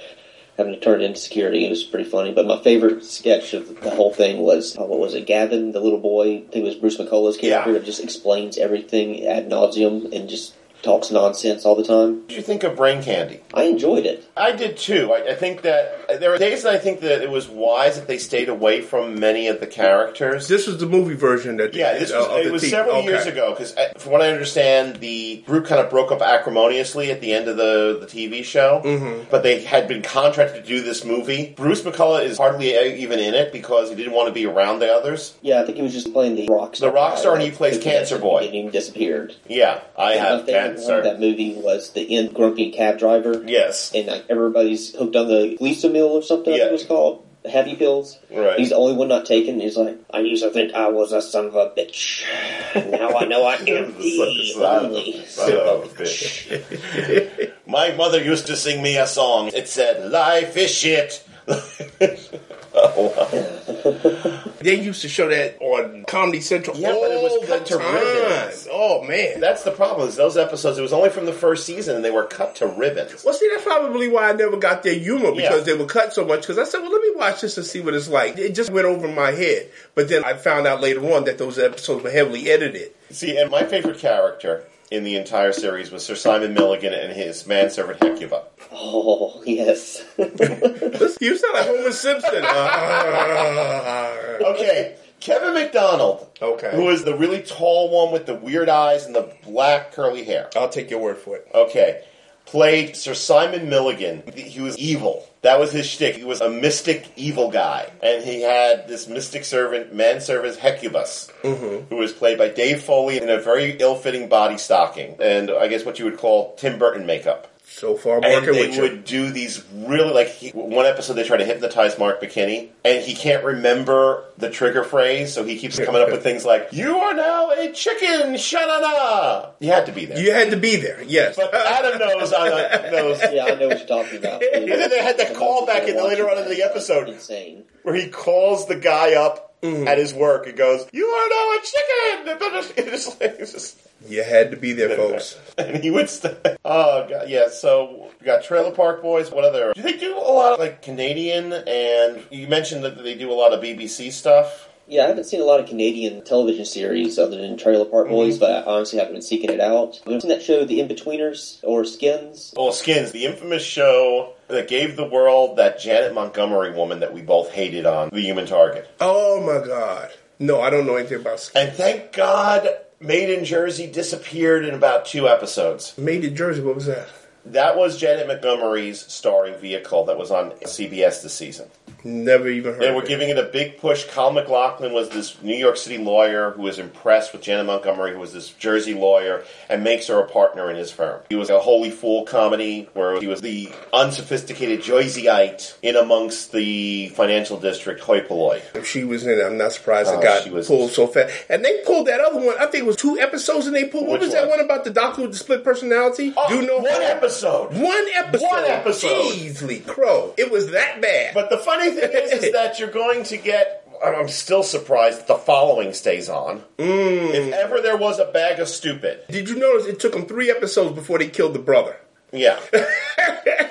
having to turn it into security. It was pretty funny. But my favorite sketch of the whole thing was uh, what was it? Gavin, the little boy. I think it was Bruce McCulloch's character that just explains everything ad nauseum and just talks nonsense all the time. What did you think of Brain Candy? I enjoyed it. I did too. I, I think that there are days that I think that it was wise that they stayed away from many of the characters. This was the movie version that they Yeah, this was, uh, of it the was team. several Okay. years ago because, from what I understand, the group kind of broke up acrimoniously at the end of the, the TV show. Mhm. But they had been contracted to do this movie. Bruce McCulloch is hardly even in it because he didn't want to be around the others. Yeah, I think he was just playing the rock star. The rock star, and he plays Cancer at the Boy. beginning disappeared. Yeah, I And have my favorite cancer. part of that movie was the end grumpy cab driver. Yes. And like everybody's hooked on the Lisa Mill or something, think it was called. Happy pills. Right. He's the only one not taken. He's like, I used to think I was a son of a bitch. Now I know I *laughs* am the only Son of a bitch. *laughs* My mother used to sing me a song. It said, "Life is shit." *laughs* They used to show that on Comedy Central Yeah, all but it was the to time. ribbons. Oh man, That's the problem. Is those episodes? It was only from the first season, and they were cut to ribbons. Well, see, that's probably why I never got their humor because Yeah. they were cut so much. Because I said, well, let me watch this and see what it's like. It just went over my head. But then I found out later on that those episodes were heavily edited. See, and my favorite character in the entire series was Sir Simon Milligan and his manservant Hecubus. Oh, yes. *laughs* you sound like Homer Simpson. *laughs* Uh, okay, Kevin McDonald. Okay. Who is the really tall one with the weird eyes and the black curly hair? I'll take your word for it. Okay. Played Sir Simon Milligan. He was evil. That was his shtick. He was a mystic evil guy. And he had this mystic servant, manservant Hecubus, Mm-hmm. who was played by Dave Foley in a very ill fitting body stocking. And I guess what you would call Tim Burton makeup. So far, I'm And they with would do these really like he, one episode they try to hypnotize Mark McKinney, and he can't remember the trigger phrase, so he keeps coming up with things like "You are now a chicken, shanana." You had to be there. You had to be there, yes. But Adam knows. Knows. yeah, I know what you're talking about. *laughs* And then they had that callback in the later on in the episode Insane. where he calls the guy up Mm-hmm. at his work and goes, "You are now a chicken." *laughs* It's just like- it's just- You had to be there, folks. *laughs* and he would stay. Oh god, yeah. So we got Trailer Park Boys. What other? Do they do a lot of like Canadian? And you mentioned that they do a lot of BBC stuff. Yeah, I haven't seen a lot of Canadian television series other than Trailer Park mm-hmm. Boys, but I honestly haven't been seeking it out. Have you seen that show, The In-Betweeners, or Skins? Well, Skins, the infamous show that gave the world that Janet Montgomery woman that we both hated on The Human Target. Oh my God. No, I don't know anything about skin. And thank God Made in Jersey disappeared in about two episodes. Made in Jersey, what was that? That was Janet Montgomery's starring vehicle that was on CBS this season. Never even heard. They were giving it a big push. Kyle MacLachlan was this New York City lawyer who was impressed with Janet Montgomery, who was this Jersey lawyer, and makes her a partner in his firm. He was a holy fool comedy where he was the unsophisticated Jerseyite in amongst the financial district hoi polloi. If she was in it, I'm not surprised Oh, it uh, got she was- pulled so fast. And they pulled that other one. I think it was two episodes, and they pulled. What was that one? one about the doctor with the split personality? Oh, Do you know one episode. One episode. One episode. Easily, crow. It was that bad. But the funny thing is, is that you're going to get. I'm still surprised that the following stays on. Mm. If ever there was a bag of stupid, Did you notice it took them three episodes before they killed the brother? yeah. *laughs*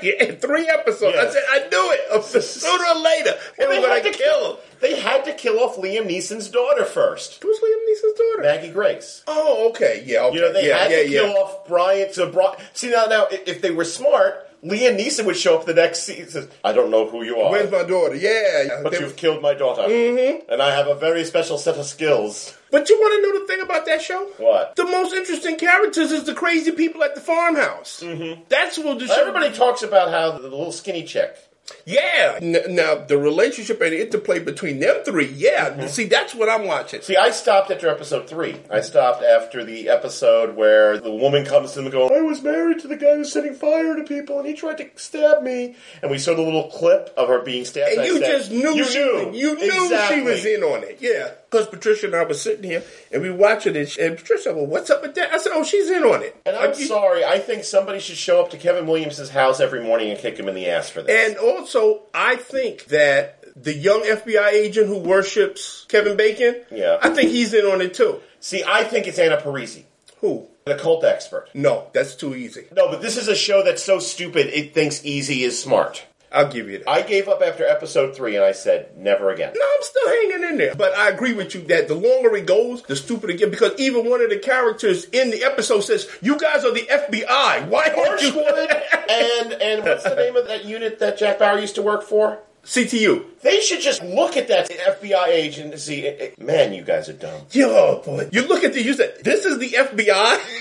yeah, three episodes. I Yes. said I knew it. *laughs* Sooner or later, they were going had to kill him. They had to kill off Liam Neeson's daughter first. Who's Liam Neeson's daughter? Maggie Grace. Oh, okay. Yeah. Okay. You know, they yeah, had yeah, to yeah. kill off Brian. So, Brian, see now, now, i- if they were smart, Liam Neeson would show up the next season. I don't know who you are, Where's my daughter? Yeah. but They- you've killed my daughter, Mhm. and I have a very special set of skills. But you want to know the thing about that show? What? The most interesting characters is the crazy people at the farmhouse. Mm-hmm. That's what the show. Everybody talks about how the little skinny chick. Yeah. N- now the relationship and the interplay between them three. Yeah. Mm-hmm. See, that's what I'm watching. See, I stopped after episode three. I stopped after the episode where the woman comes to and goes, I was married to the guy who's setting fire to people and he tried to stab me. And we saw the little clip of her being stabbed. And you just knew you she, knew. you knew Exactly. she was in on it. Yeah. Because Patricia and I were sitting here and we watching it, and Patricia, said, well, what's up with that? I said, oh, she's in on it. And I'm Like, sorry, I think somebody should show up to Kevin Williams' house every morning and kick him in the ass for this. And also, I think that the young FBI agent who worships Kevin Bacon, Yeah. I think he's in on it too. See, I think it's Annie Parisse, Who? the cult expert. No, that's too easy. No, but this is a show that's so stupid it thinks easy is smart. I'll give you that. I gave up after episode three and I said, never again. No, I'm still hanging in there. But I agree with you that the longer it goes, the stupider it gets. Because even one of the characters in the episode says, "You guys are the FBI. Why aren't you?" *laughs* and and what's the name of that unit that Jack Bauer used to work for? CTU. They should just look at that FBI agent and see, eh, eh, man, you guys are dumb. Yo, boy, you look at the you say, "This is the FBI." *laughs*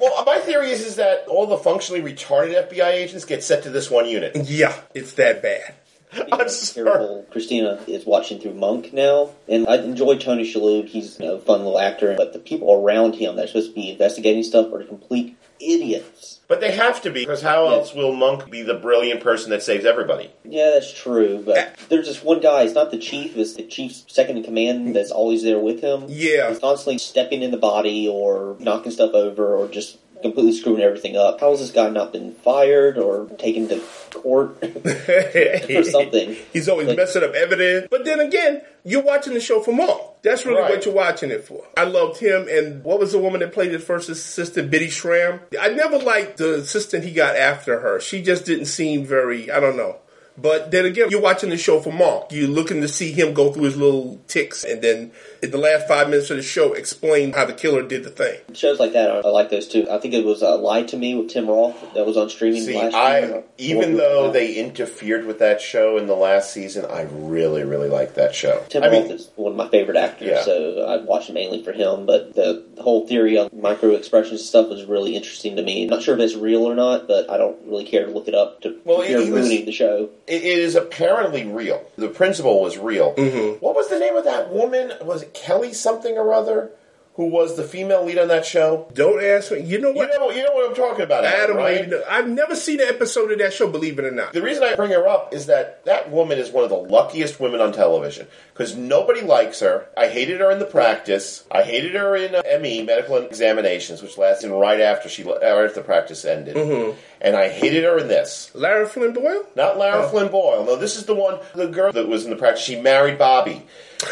Well, my theory is, is that all the functionally retarded FBI agents get set to this one unit. yeah, it's that bad. *laughs* I'm sorry. Terrible. Christina is watching through Monk now, and I enjoy Tony Shalhoub. He's a fun little actor, but the people around him that are supposed to be investigating stuff are complete idiots. They have to be, because how else will Monk be the brilliant person that saves everybody? Yeah, that's true, but there's this one guy. It's not the chief. It's the chief's second in command that's always there with him. Yeah. He's constantly stepping in the body or knocking stuff over or just completely screwing everything up. How has this guy not been fired or taken to court *laughs* or *laughs* something? He's always Like- messing up evidence. But then again, you're watching the show for Monk. That's really Right. what you're watching it for. I loved him, and what was the woman that played his first assistant, Bitty Schram? I never liked the assistant he got after her. She just didn't seem very, I don't know. But then again, you're watching the show for Mark. You're looking to see him go through his little ticks, and then in the last five minutes of the show, explain how the killer did the thing. Shows like that, I, like those too. I think it was uh, "Lie to Me" with Tim Roth that was on streaming See, last I year. even though they interfered with that show in the last season, I really, really like that show. Tim I Roth mean, is one of my favorite actors, Yeah. so I watched it mainly for him. But the whole theory of micro expressions stuff was really interesting to me. I'm Not sure if it's real or not, but I don't really care to look it up to Well, fear ruining the show. It it is apparently real. The principal was real. Mm-hmm. What was the name of that woman? Was it Kelly something or other? Who was the female lead on that show? Don't ask me. You know You what? know, you know what I'm talking about, Adam, Adam, right? know. I've never seen an episode of that show, believe it or not. The reason I bring her up is that that woman is one of the luckiest women on television because nobody likes her. I hated her in the practice. I hated her in uh, ME medical examinations, which lasted right after she right after the practice ended, Mm-hmm. and I hated her in this. Lara Flynn Boyle? Not Lara Oh. Flynn Boyle. No, this is the one, the girl that was in the practice. She married Bobby.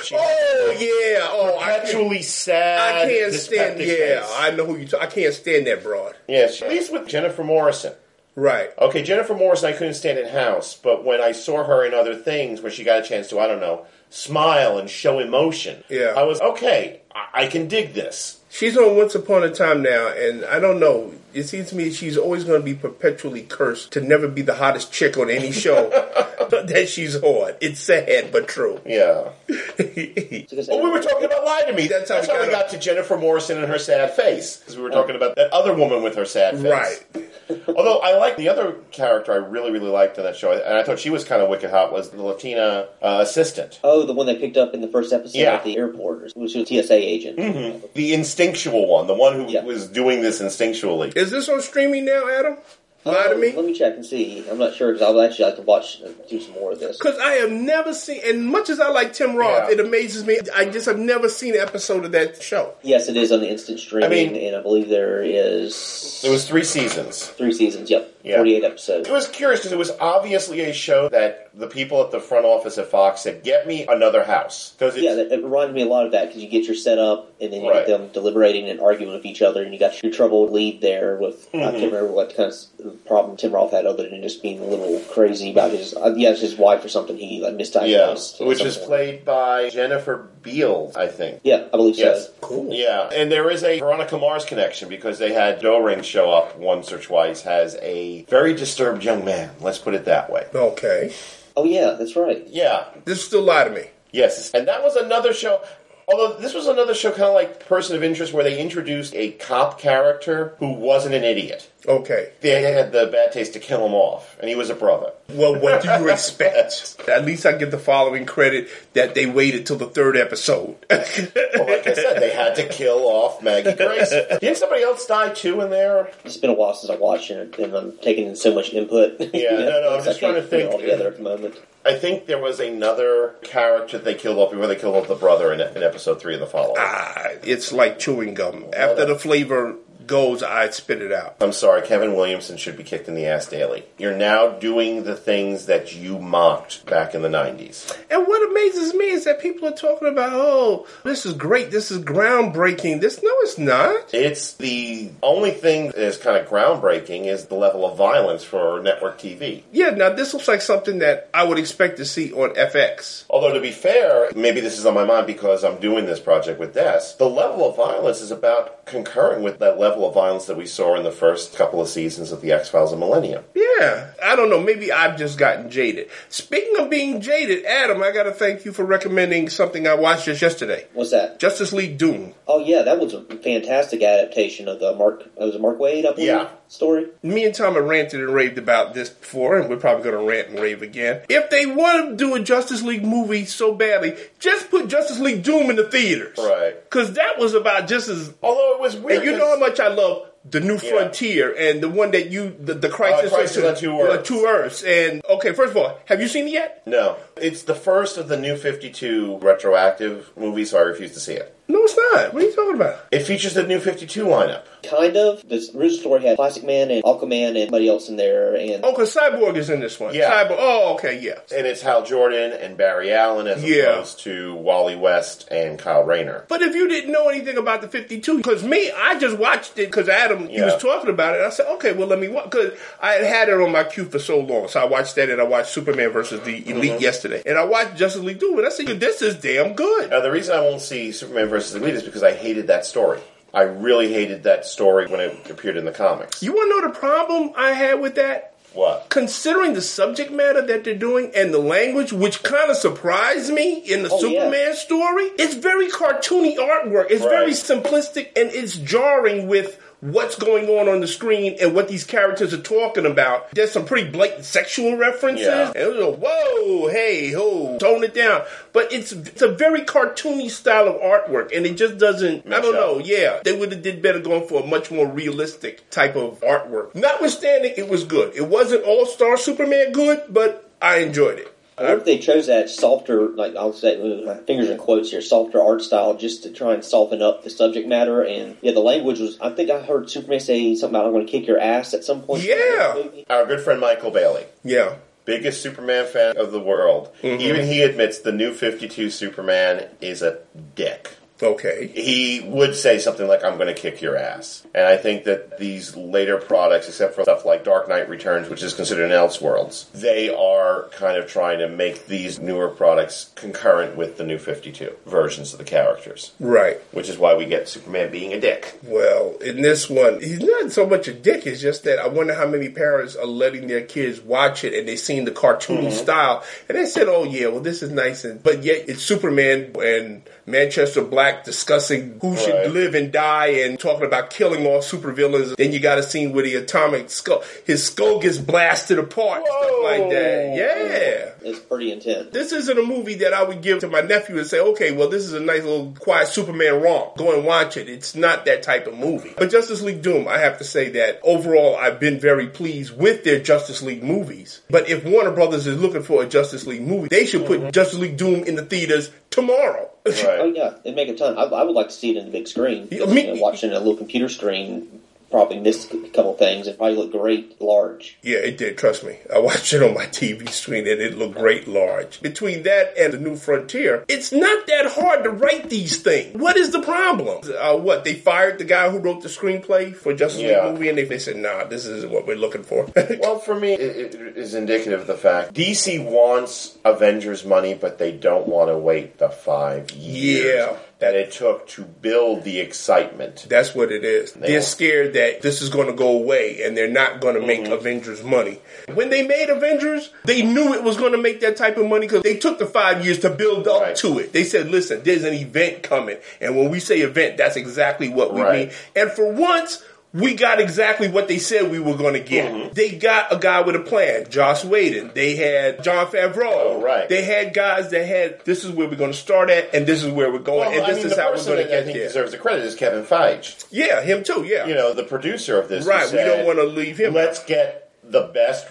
She Oh yeah. Oh, I sad. I can't stand. dyspeptic Yeah, face. I know who you. T- I can't stand that broad. Yeah, at least with Jennifer Morrison. Right. Okay, Jennifer Morrison, I couldn't stand in House, but when I saw her in other things where she got a chance to, I don't know, smile and show emotion, Yeah. I was okay. I, I can dig this. She's on Once Upon a Time now, and I don't know. It seems to me she's always going to be perpetually cursed to never be the hottest chick on any show. *laughs* *laughs* that she's on. It's sad but true. Yeah. *laughs* well, we were talking about Lie to Me. That's That's, how we how we got got to Jennifer Morrison and her sad face. Because we were talking about that other woman with her sad face. Right. Although I like the other character I really, really liked in that show, and I thought she was kind of wicked hot, was the Latina uh, assistant. Oh, the one they picked up in the first episode Yeah. at the airport, which was a TSA agent. hmm The instinctual one, the one who was doing this instinctually. Is this on streaming now, Adam? Lie to Oh, me? Let me check and see. I'm not sure because I would actually like to watch uh, do some more of this. Because I have never seen, and much as I like Tim Roth, it amazes me. I just have never seen an episode of that show. Yes, it is on the instant streaming, I mean- and I believe there is There was three seasons. three seasons. Yep, Yeah. 48 episodes. It was curious because it was obviously a show that the people at the front office at Fox said, "Get me another house." Because Yeah, it, it reminded me a lot of that because you get your setup and then you Right. get them deliberating and arguing with each other, and you got your troubled lead there with I Mhm. can't remember what kind of problem Tim Roth had other than just being a little crazy about his uh, yeah his wife or something he like misdiagnosed. Yeah, which or is played by Jennifer Beals, I think. Yeah, I believe so. Cool. Yeah, and there is a Veronica Mars connection because they had Joe Ring show up once or twice as a very disturbed young man. Let's put it that way. Okay. Oh yeah, that's right. Yeah. This is still lie to me. Yes, and that was another show. Although this was another show, kind of like Person of Interest, where they introduced a cop character who wasn't an idiot. Okay. They had the bad taste to kill him off, and he was a brother. Well, what do you *laughs* expect? At least I give the following credit that they waited till the third episode. Well, like I said, they had to kill off Maggie Grace. *laughs* Didn't somebody else die too in there? It's been a while since I watched it, and I'm taking in so much input. Yeah, no, no, *laughs* I'm just can't trying to think. all together at the moment. I think there was another character they killed off before they killed off the brother in, in episode three of the following. Ah, it's like chewing gum. After the flavor goes, I'd spit it out. I'm sorry, Kevin Williamson should be kicked in the ass daily. You're now doing the things that you mocked back in the 90s. And what amazes me is that people are talking about, oh, this is great, this is groundbreaking. This, no, it's not. It's the only thing that is kind of groundbreaking is the level of violence for network TV. Yeah, now this looks like something that I would expect to see on FX. Although to be fair, maybe this is on my mind because I'm doing this project with Des. The level of violence is about concurrent with that level of violence that we saw in the first couple of seasons of the X Files and Millennium. Yeah, I don't know. Maybe I've just gotten jaded. Speaking of being jaded, Adam, I got to thank you for recommending something I watched just yesterday. What's that? Justice League Doom. Oh yeah, that was a fantastic adaptation of the Mark. uh, Was Mark Waid? I believe, Yeah. Story. Me and Tom have ranted and raved about this before, and we're probably going to rant and rave again. If they want to do a Justice League movie so badly, just put Justice League Doom in the theaters. Right. Because that was about just as. Although it was weird. And you know how much I love the New Frontier and the one that you the, the Crisis, Uh, Crisis on Two uh, Earths. Two Earths. And okay, first of all, have you seen it yet? No. It's the first of the new 52 retroactive movies, so I refuse to see it. No, it's not. What are you talking about? It features the new 52 lineup. Kind of. The original story had Plastic Man and Aquaman and somebody else in there, and Oh, because Cyborg is in this one. Yeah. Cyborg. Oh, okay, yeah. And it's Hal Jordan and Barry Allen as Yeah. opposed to Wally West and Kyle Rayner. But if you didn't know anything about the 52, because me, I just watched it because Adam, he Yeah. was talking about it. I said, okay, well, let me watch. Because I had had it on my queue for so long. So I watched that and I watched Superman versus the Elite Mhm. yesterday. And I watched Justice League Doom. And I said, this is damn good. Now, the reason I won't see Superman versus is because I hated that story. I really hated that story when it appeared in the comics. You want to know the problem I had with that? What? Considering the subject matter that they're doing and the language, which kind of surprised me in the Oh, yeah. Superman story, it's very cartoony artwork. It's very simplistic and it's jarring with what's going on on the screen and what these characters are talking about. There's some pretty blatant sexual references. Yeah. And it was like, whoa, hey, ho, tone it down. But it's it's a very cartoony style of artwork, and it just doesn't. I don't up. know. Yeah, they would have did better going for a much more realistic type of artwork. Notwithstanding, it was good. It wasn't all star Superman good, but I enjoyed it. I wonder if they chose that softer, like I'll say, my fingers in quotes here, softer art style just to try and soften up the subject matter. And yeah, the language was. I think I heard Superman say something about "I'm going to kick your ass" at some point. Yeah. Our good friend Michael Bailey, Yeah. biggest Superman fan of the world, Mhm. even he admits the new 52 Superman is a dick. Okay. He would say something like, I'm going to kick your ass. And I think that these later products, except for stuff like Dark Knight Returns, which is considered an Elseworlds, they are kind of trying to make these newer products concurrent with the new 52 versions of the characters. Right. Which is why we get Superman being a dick. Well, in this one, he's not so much a dick. It's just that I wonder how many parents are letting their kids watch it and they've seen the cartoony Mhm. style and they said, "Oh yeah, well this is nice," and but yet it's Superman and Manchester Black discussing who Right. should live and die and talking about killing all supervillains. Then you got a scene where the atomic skull, his skull gets blasted apart, stuff like that. Yeah. It's pretty intense. This isn't a movie that I would give to my nephew and say, okay, well, this is a nice little quiet Superman romp. Go and watch it. It's not that type of movie. But Justice League Doom, I have to say that overall, I've been very pleased with their Justice League movies. But if Warner Brothers is looking for a Justice League movie, they should put mm-hmm. Justice League Doom in the theaters tomorrow. *laughs* Oh yeah, it'd make a ton. I, I would like to see it in the big screen. Me- You know, watching a little computer screen, probably missed a couple things. It probably looked great large. Yeah, it did. Trust me. I watched it on my TV screen and it looked great large. Between that and the New Frontier, it's not that hard to write these things. What is the problem? Uh, what they fired the guy who wrote the screenplay for Justice Yeah. League movie, and they, they said, "Nah, this isn't what we're looking for." *laughs* well, for me, it, it is indicative of the fact DC wants Avengers money, but they don't want to wait the five years Yeah. That it took to build the excitement. That's what it is. They They're scared that this is going to go away and they're not going to make Mm-hmm. Avengers money. When they made Avengers, they knew it was going to make that type of money because they took the five years to build up to it. They said, listen, there's an event coming. And when we say event, that's exactly what we Right. mean. And for once, we got exactly what they said we were going to get. Mm-hmm. They got a guy with a plan, Joss Whedon. They had Jon Favreau. Oh, right. They had guys that had, this is where we're going to start at, and this is where we're going, Well, and I this mean, is how we're going to that I get think there. deserves the credit is Kevin Feige. Yeah, him too. Yeah, You know, the producer of this. Right, we don't wanna leave him Let's get the best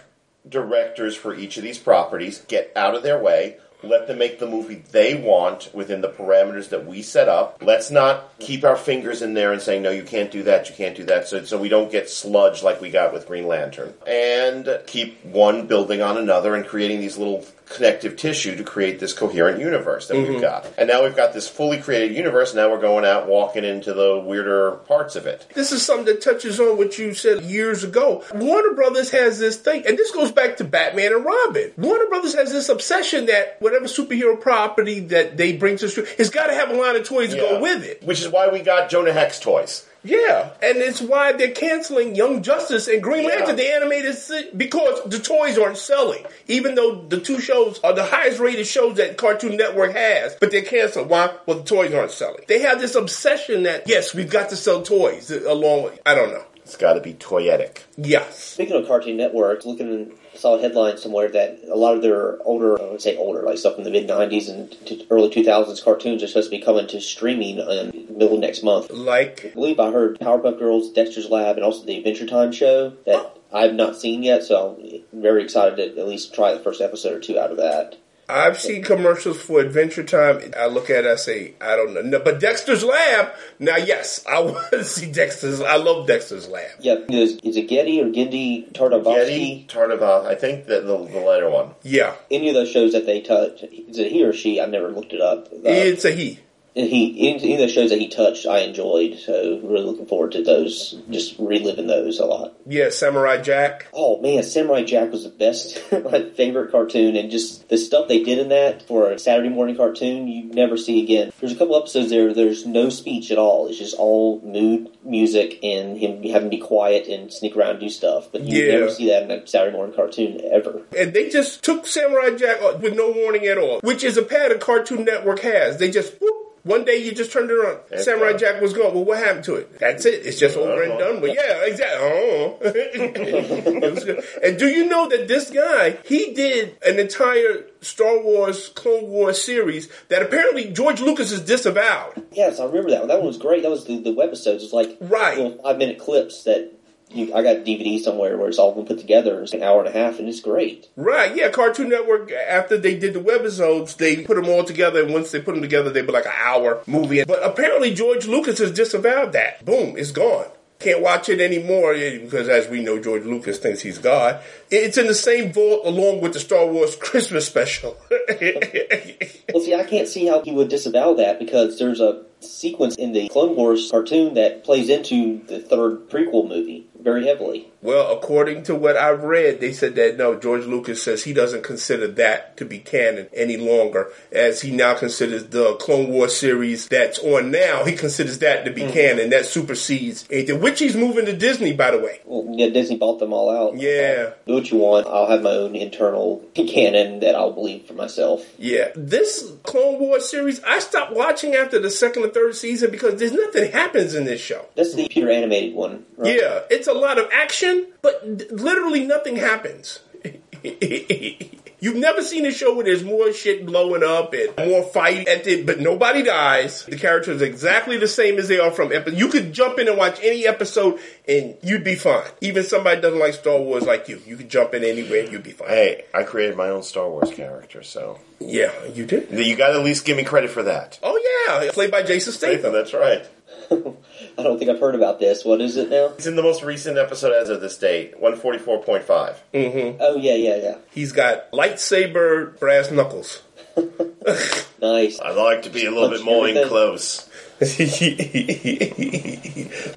directors for each of these properties, get out of their way, let them make the movie they want within the parameters that we set up. Let's not keep our fingers in there and saying, no, you can't do that, you can't do that, so, so we don't get sludge like we got with Green Lantern. And keep one building on another and creating these little connective tissue to create this coherent universe that Mhm. we've got. And now we've got this fully created universe, now we're going out walking into the weirder parts of it. This is something that touches on what you said years ago. Warner Brothers has this thing, and this goes back to Batman and Robin. Warner Brothers has this obsession that whatever superhero property that they bring to the street, it's got to have a line of toys to go with it. Which is why we got Jonah Hex toys. Yeah, and it's why they're canceling Young Justice and Green Yeah. Lantern, the animated, se- because the toys aren't selling. Even though the two shows are the highest rated shows that Cartoon Network has, but they're canceled. Why? Well, the toys aren't selling. They have this obsession that, yes, we've got to sell toys along with, I don't know. It's got to be toyetic. Yes. Speaking of Cartoon Network, looking saw a headline somewhere that a lot of their older, I would say older, like stuff from the mid '90s and to early 2000s cartoons are supposed to be coming to streaming in the middle of next month. Like, I believe I heard Powerpuff Girls, Dexter's Lab, and also the Adventure Time show that oh. I have not seen yet. So I'm very excited to at least try the first episode or two out of that. I've seen commercials for Adventure Time. I look at it, I say, I don't know. No, but Dexter's Lab, now yes, I want to *laughs* see Dexter's. I love Dexter's Lab. Yeah, is, is it Getty or Genndy Tartakovsky? Getty, Tartakovsky, I think that the, the latter one. Yeah. Any of those shows that they touch, is it he or she? I've never looked it up. Uh, It's a he. And he of those shows that he touched, I enjoyed. So really looking forward to those. Just reliving those a lot. Yeah, Samurai Jack. Oh man, Samurai Jack was the best, *laughs* my favorite cartoon, and just the stuff they did in that for a Saturday morning cartoon, you never see again. There's a couple episodes there. There's no speech at all. It's just all mood music and him having to be quiet and sneak around and do stuff. But you Yeah. never see that in a Saturday morning cartoon ever. And they just took Samurai Jack uh, with no warning at all, which is a pattern Cartoon Network has. They just, whoop, one day you just turned it on. It's Samurai gone. Jack was gone. Well, what happened to it? That's it. It's just over and Uh-huh. done with. Yeah, exactly. *laughs* Good. and do you know that this guy, he did an entire Star Wars Clone Wars series that apparently George Lucas is disavowed. Yes, I remember that one. That one was great. That was the, the webisodes. It was like Right. little five minute clips that you, I got DVD somewhere where it's all been put together. It's an hour and a half, and it's great. Right, yeah, Cartoon Network, after they did the webisodes, they put them all together, and once they put them together, they'd be like an hour movie. But apparently, George Lucas has disavowed that. Boom, it's gone. Can't watch it anymore because, as we know, George Lucas thinks he's God. It's in the same vault along with the Star Wars Christmas special. *laughs* well, see, I can't see how he would disavow that because there's a sequence in the Clone Wars cartoon that plays into the third prequel movie very heavily. Well, according to what I've read, they said that no, George Lucas says he doesn't consider that to be canon any longer, as he now considers the Clone Wars series that's on now. He considers that to be mm-hmm. canon. That supersedes anything. Which he's moving to Disney, by the way. Well, yeah, Disney bought them all out. Yeah. Do what you want. I'll have my own internal canon that I'll believe for myself. Yeah. This Clone Wars series, I stopped watching after the second or third season because there's nothing happens in this show. That's the computer animated one. Right? Yeah. It's a lot of action, but literally nothing happens. *laughs* You've never seen a show where there's more shit blowing up and more fight but nobody dies. The characters are exactly the same as they are from episode. You could jump in and watch any episode and you'd be fine. Even somebody doesn't like Star Wars like you, you could jump in anywhere and you'd be fine. Hey, I created my own Star Wars character, so yeah, you did. You got to at least give me credit for that. Oh yeah, played by Jason Statham. That's right. *laughs* I don't think I've heard about this. What is it now? It's in the most recent episode as of this date, 144.5. Mm-hmm. Oh, yeah, yeah, yeah. He's got lightsaber brass knuckles. *laughs* nice. I like to be a little Punch bit more in close. *laughs*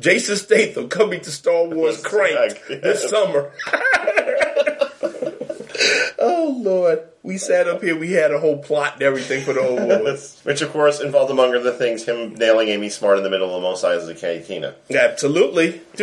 Jason Statham coming to Star Wars Crank this summer. *laughs* oh, Lord we sat up here, we had a whole plot and everything for the whole *laughs* movie. Which, of course, involved, among other things, him nailing Amy Smart in the middle of the Mos Eisley Cantina. Absolutely. *laughs*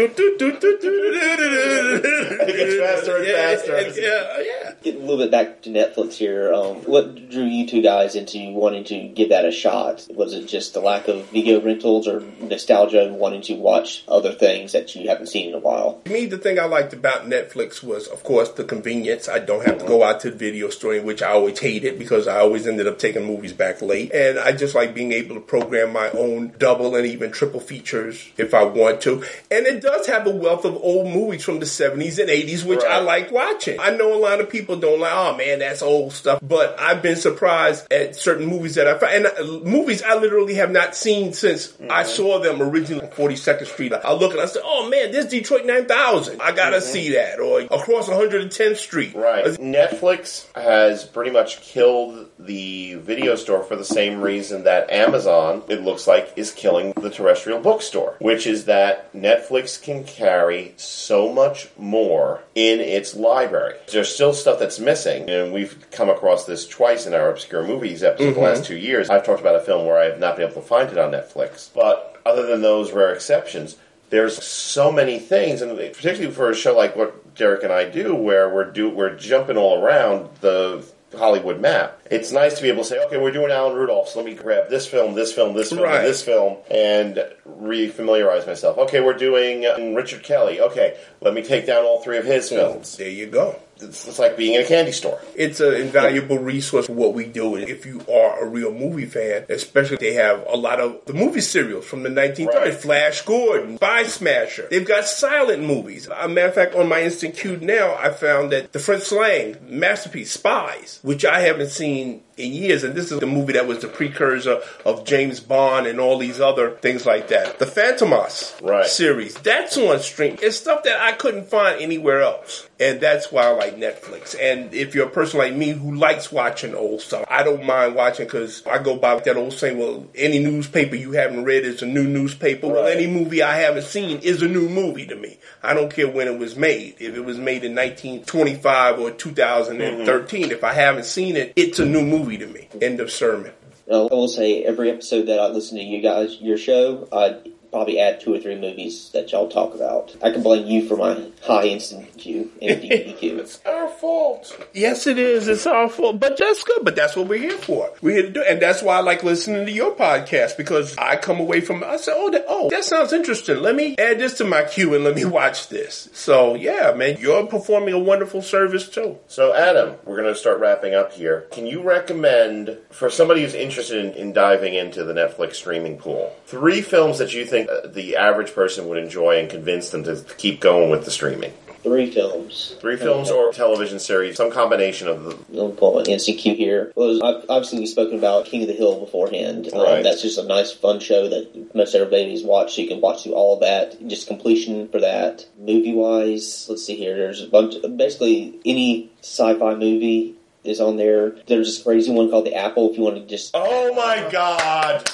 it gets faster and faster. Yeah, yeah. Getting a little bit back to Netflix here, um, what drew you two guys into wanting to give that a shot? Was it just the lack of video rentals or nostalgia and wanting to watch other things that you haven't seen in a while? To me, the thing I liked about Netflix was, of course, the convenience. I don't have to go out to the video store in which which I always hated because I always ended up taking movies back late. And I just like being able to program my own double and even triple features if I want to. And it does have a wealth of old movies from the 70s and 80s, which right. I like watching. I know a lot of people don't like, oh man, that's old stuff. But I've been surprised at certain movies that I find. And uh, movies I literally have not seen since mm-hmm. I saw them originally on 42nd Street. I look and I say, oh man, this Detroit 9000. I gotta mm-hmm. see that. Or across 110th Street. Right. Netflix has pretty much killed the video store for the same reason that Amazon, it looks like, is killing the terrestrial bookstore, which is that Netflix can carry so much more in its library. There's still stuff that's missing, and we've come across this twice in our obscure movies episode mm-hmm. the last two years. I've talked about a film where I have not been able to find it on Netflix, but other than those rare exceptions, there's so many things, and particularly for a show like what Derek and I do, where we're do we're jumping all around the Hollywood map. It's nice to be able to say, okay, we're doing Alan Rudolph, so let me grab this film, this film, this film, right. this film, and re-familiarize myself. Okay, we're doing uh, Richard Kelly. Okay, let me take down all three of his films. There you go. It's, it's, like being in a candy store. It's an invaluable resource for what we do. If you are a real movie fan, especially they have a lot of the movie serials from the 1930s. Right. Flash Gordon, Spy Smasher. They've got silent movies. A matter of fact, on my instant queue now, I found that the Fritz Lang masterpiece, Spies, which I haven't seen in years, and this is the movie that was the precursor of James Bond and all these other things like that. The Fantômas right. series, that's on stream. It's stuff that I couldn't find anywhere else. And that's why I like Netflix. And if you're a person like me who likes watching old stuff, I don't mind watching because I go by that old saying, well, any newspaper you haven't read is a new newspaper. Right. Well, any movie I haven't seen is a new movie to me. I don't care when it was made. If it was made in 1925 or 2013, mm-hmm. if I haven't seen it, it's a new movie to me. End of sermon. I will say every episode that I listen to you guys, your show, I probably add two or three movies that y'all talk about. I can blame you for my high instant queue and *laughs* DVD queue. it's our fault. Yes, it is. It's our fault. But that's good. But that's what we're here for. We're here to do, and that's why I like listening to your podcast because I come away from. I say, oh, that, oh, that sounds interesting. Let me add this to my queue and let me *laughs* watch this. So yeah, man, you're performing a wonderful service too. So Adam, we're going to start wrapping up here. Can you recommend for somebody who's interested in, in diving into the Netflix streaming pool three films that you think think the average person would enjoy and convince them to keep going with the streaming? Three films. Three films or television series, some combination of them. An NCQ here. Well, I've obviously spoken about King of the Hill beforehand. Um, right. that's just a nice, fun show that most everybody's watched. So you can watch through all of that. Just completion for that. Movie wise, let's see here. There's a bunch. Basically, any sci-fi movie is on there. There's this crazy one called the Apple. If you want to just Oh my god!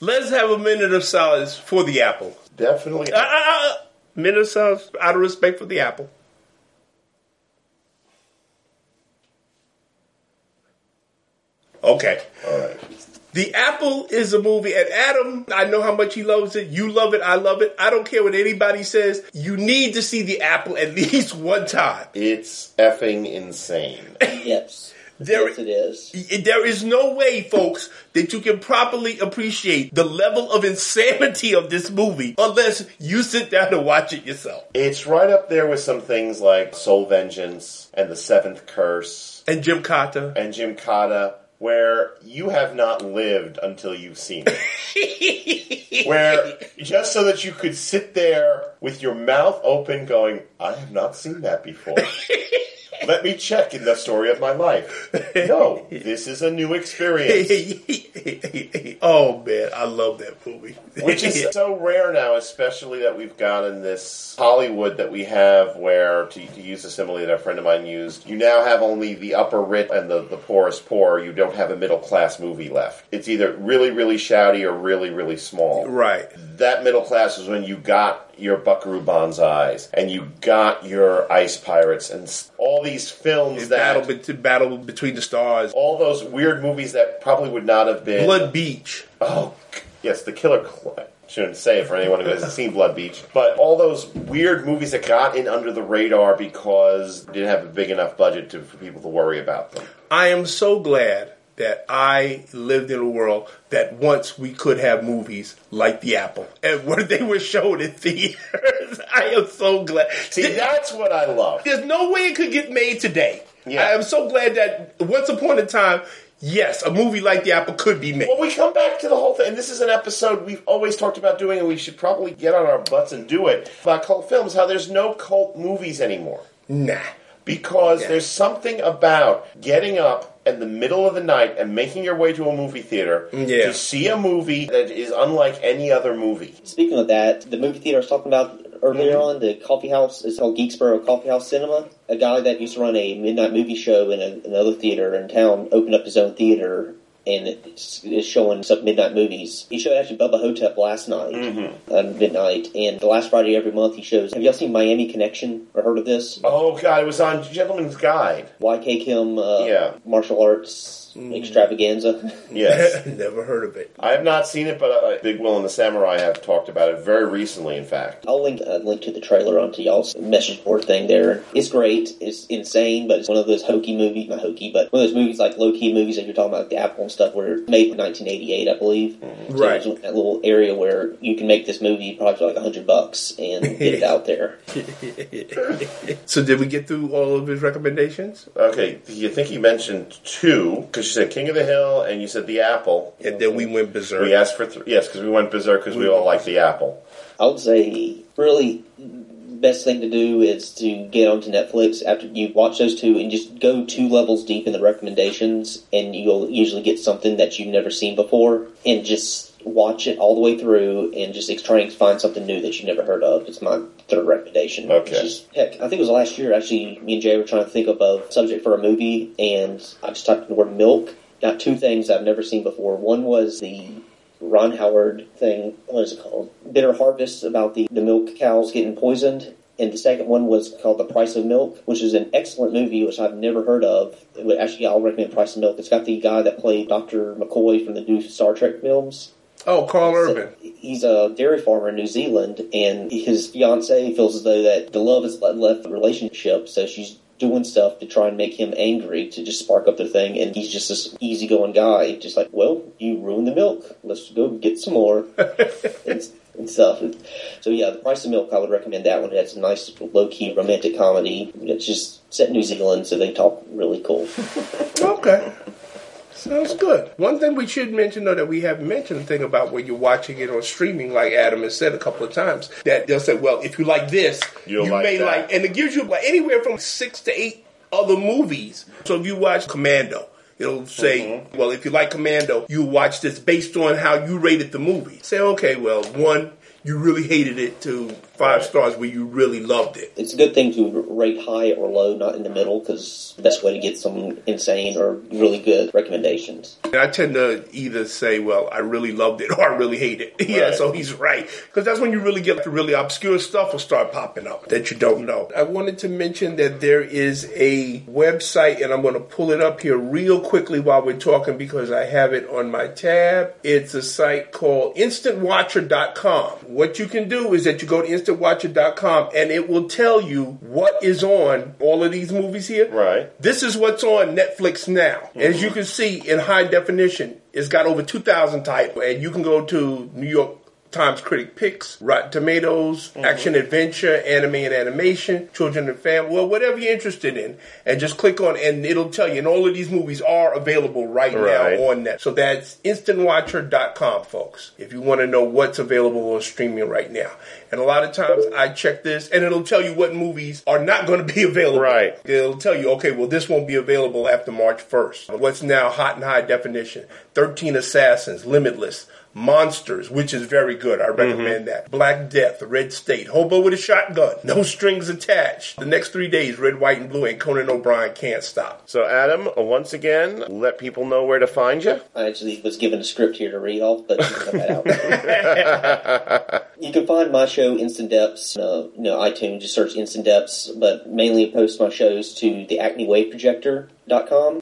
Let's have a minute of silence for the apple. Definitely. Uh, uh, uh, minute of silence out of respect for the apple. Okay. All right. The Apple is a movie, and Adam, I know how much he loves it. You love it. I love it. I don't care what anybody says. You need to see The Apple at *laughs* least one time. It's effing insane. yes. There, yes, it is. There is no way, folks, that you can properly appreciate the level of insanity of this movie unless you sit down and watch it yourself. It's right up there with some things like Soul Vengeance and The Seventh Curse And Gymkata. and Gymkata, where you have not lived until you've seen it. *laughs* where just so that you could sit there with your mouth open going, I have not seen that before. *laughs* Let me check in the story of my life. No, this is a new experience. *laughs* oh man, I love that movie. Which is so rare now, especially that we've gotten this Hollywood that we have where, to, to use a simile that a friend of mine used, you now have only the upper rich and the, the poorest poor. You don't have a middle class movie left. It's either really, really shouty or really, really small. Right. That middle class is when you got your Buckaroo Banzais and you got your Ice Pirates and all these films that battle, be- battle between the stars. all those weird movies that probably would not have been Blood Beach. Oh, yes, the Killer. Cl- Shouldn't say it for anyone who hasn't seen Blood Beach, but all those weird movies that got in under the radar because they didn't have a big enough budget to, for people to worry about them. I am so glad that I lived in a world that once we could have movies like The Apple *laughs* and where they were shown in theaters. *laughs* I am so glad. See, that's what I love. There's no way it could get made today. Yeah. I am so glad that once upon a time, yes, a movie like The Apple could be made. Well, we come back to the whole thing, and this is an episode we've always talked about doing, and we should probably get on our butts and do it about cult films. How there's no cult movies anymore. Nah. Because there's something about getting up in the middle of the night and making your way to a movie theater Yeah. to see a movie that is unlike any other movie. Speaking of that, the movie theater I was talking about earlier Mm-hmm. on, the coffee house, is called Geeksboro Coffee House Cinema. A guy that used to run a midnight movie show in a, another theater in town opened up his own theater and it's, it's showing some midnight movies. He showed actually Bubba Ho-Tep last night Mm-hmm. on midnight, and the last Friday every month he shows. Have y'all seen Miami Connection or heard of this? Oh god, it was on Gentleman's Guide. YK Kim uh, Yeah. martial arts Mm. extravaganza. *laughs* Yes. *laughs* Never heard of it. I have not seen it, but uh, Big Will and the Samurai have talked about it very recently, in fact. I'll link a link to the trailer onto y'all's message board thing there. It's great. It's insane, but it's one of those hokey movies, not hokey, but one of those movies like low key movies that you're talking about, like the Apple and stuff, were made in 1988, I believe. Mm-hmm. So Right. that little area where you can make this movie probably for like a hundred bucks and get it *laughs* out there. So did we get through all of his recommendations? Okay, you think he mentioned two, because you said King of the Hill and you said The Apple. And then we went berserk. We asked for three. Yes, because we went berserk because we all like The Apple. I would say really best thing to do is to get onto Netflix after you watch those two and just go two levels deep in the recommendations and you'll usually get something that you've never seen before and just watch it all the way through and just try and find something new that you've never heard of. It's my third recommendation. Okay. Heck, I think it was last year actually me and Jay were trying to think of a subject for a movie and I just typed the word milk. Got two things I've never seen before. One was the Ron Howard thing. What is it called? Bitter Harvest about the, the milk cows getting poisoned. And the second one was called The Price of Milk, which is an excellent movie, which I've never heard of. It would- Actually, I'll recommend Price of Milk. It's got the guy that played Dr. McCoy from the new Star Trek films. Oh, Karl Urban. He's a dairy farmer in New Zealand, and his fiance feels as though that the love has left the relationship, so she's doing stuff to try and make him angry to just spark up the thing. And he's just this easygoing guy, just like, well, you ruined the milk. Let's go get some more *laughs* and, and stuff. So yeah, the price of milk. I would recommend that one. It has a nice low key romantic comedy. It's just set in New Zealand, so they talk really cool. *laughs* Okay. Sounds good. One thing we should mention, though, that we haven't mentioned, the thing about when you're watching it on streaming, like Adam has said a couple of times, that they'll say, well, if you like this, You'll you like may that. like, and it gives you like anywhere from six to eight other movies. So if you watch Commando, it'll say, Mm-hmm. well, if you like Commando, you watch this based on how you rated the movie. Say, okay, well, one, you really hated it to five stars where you really loved it. It's a good thing to rate high or low, not in the middle, because the best way to get some insane or really good recommendations. And I tend to either say, well, I really loved it *laughs* or I really hate it. yeah, Right. so he's right. Because that's when you really get the really obscure stuff will start popping up that you don't know. I wanted to mention that there is a website, and I'm going to pull it up here real quickly while we're talking because I have it on my tab. It's a site called instantwatcher.com. What you can do is that you go to instantwatcher.com and it will tell you what is on all of these movies here. Right. This is what's on Netflix now. As mm-hmm. you can see in high definition, it's got over 2,000 titles. And you can go to New York Times Critic Picks, Rotten Tomatoes, mm-hmm. Action Adventure, Anime and Animation, Children and Family, well, whatever you're interested in. And just click on, and it'll tell you. And all of these movies are available right, Right. now on net. So that's instantwatcher.com, folks, if you want to know what's available on streaming right now. And a lot of times I check this, and it'll tell you what movies are not going to be *laughs* available. Right. It'll tell you, okay, well, this won't be available after March 1st. What's now hot and high definition 13 Assassins, Limitless. Monsters, which is very good. I recommend that. Black Death, Red State, Hobo with a Shotgun, No Strings Attached. The next three days, Red, White, and Blue, and Conan O'Brien Can't Stop. So, Adam, once again, let people know where to find you. I actually was given a script here to read off, but you can out. *laughs* *laughs* you can find my show Instant Depths, uh, you know, iTunes. Just search Instant Depths, but mainly I post my shows to the Acne Wave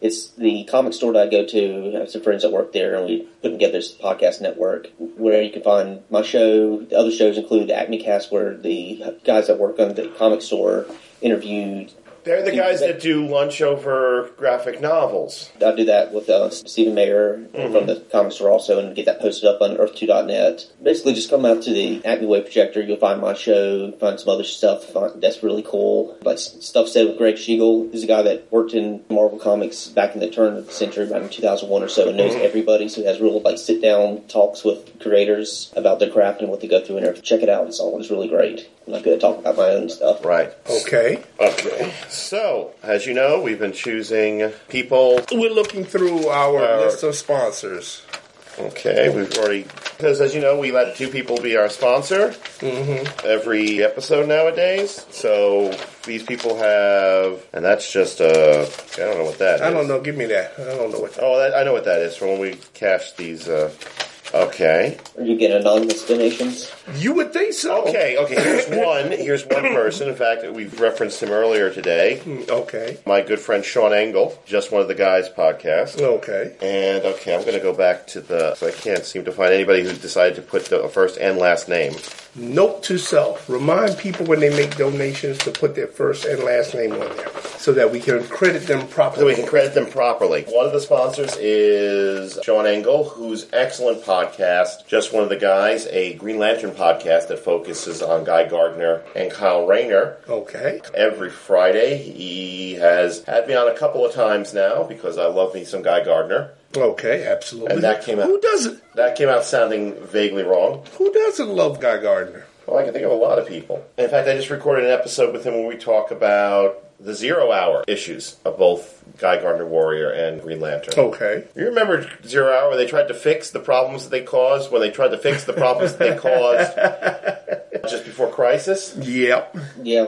It's the comic store that I go to. I have some friends that work there, and we put together this podcast network where you can find my show. The other shows include the Acme Cast, where the guys that work on the comic store interviewed They're the guys that do lunch over graphic novels. I do that with uh, Stephen Mayer from the comic store also and get that posted up on earth2.net. Basically, just come out to the Acme Wave Projector. You'll find my show, find some other stuff that's really cool. Like stuff said with Greg Schiegel, who's a guy that worked in Marvel Comics back in the turn of the century, around 2001 or so, and knows Mhm. everybody. So he has real like sit down talks with creators about their craft and what they go through and everything. Check it out. It's always really great. I'm not good at talking about my own stuff. Right. Okay. Okay. So, as you know, we've been choosing people. We're looking through our Uh, list of sponsors. Okay, we've already because as you know, we let two people be our sponsor Mm-hmm. every episode nowadays. So these people have, and that's just uh, I don't know what that. I don't know. Give me that. I don't know what that Oh, that, I know what that is from when we cash these. Uh, okay. Are you getting anonymous donations? You would think so. Okay, okay. Here's one. Here's one person. In fact, we've referenced him earlier today. Hmm, okay. My good friend Sean Engel, just one of the guys podcast. Okay. And okay, I'm going to go back to the. So I can't seem to find anybody who decided to put the first and last name. Note to self: remind people when they make donations to put their first and last name on there, so that we can credit them properly. So we can credit them properly. One of the sponsors is Sean Engel, whose excellent podcast, just one of the guys, a Green Lantern podcast that focuses on Guy Gardner and Kyle Rayner. Okay. Every Friday, he has had me on a couple of times now because I love me some Guy Gardner. Okay, absolutely. And that came out. Who doesn't? That came out sounding vaguely wrong. Who doesn't love Guy Gardner? Well, I can think of a lot of people. In fact, I just recorded an episode with him where we talk about the zero hour issues of both Guy Gardner Warrior and Green Lantern. Okay. You remember Zero Hour where they tried to fix the problems that they caused when they tried to fix the problems that they caused *laughs* just before Crisis? Yep. Yeah,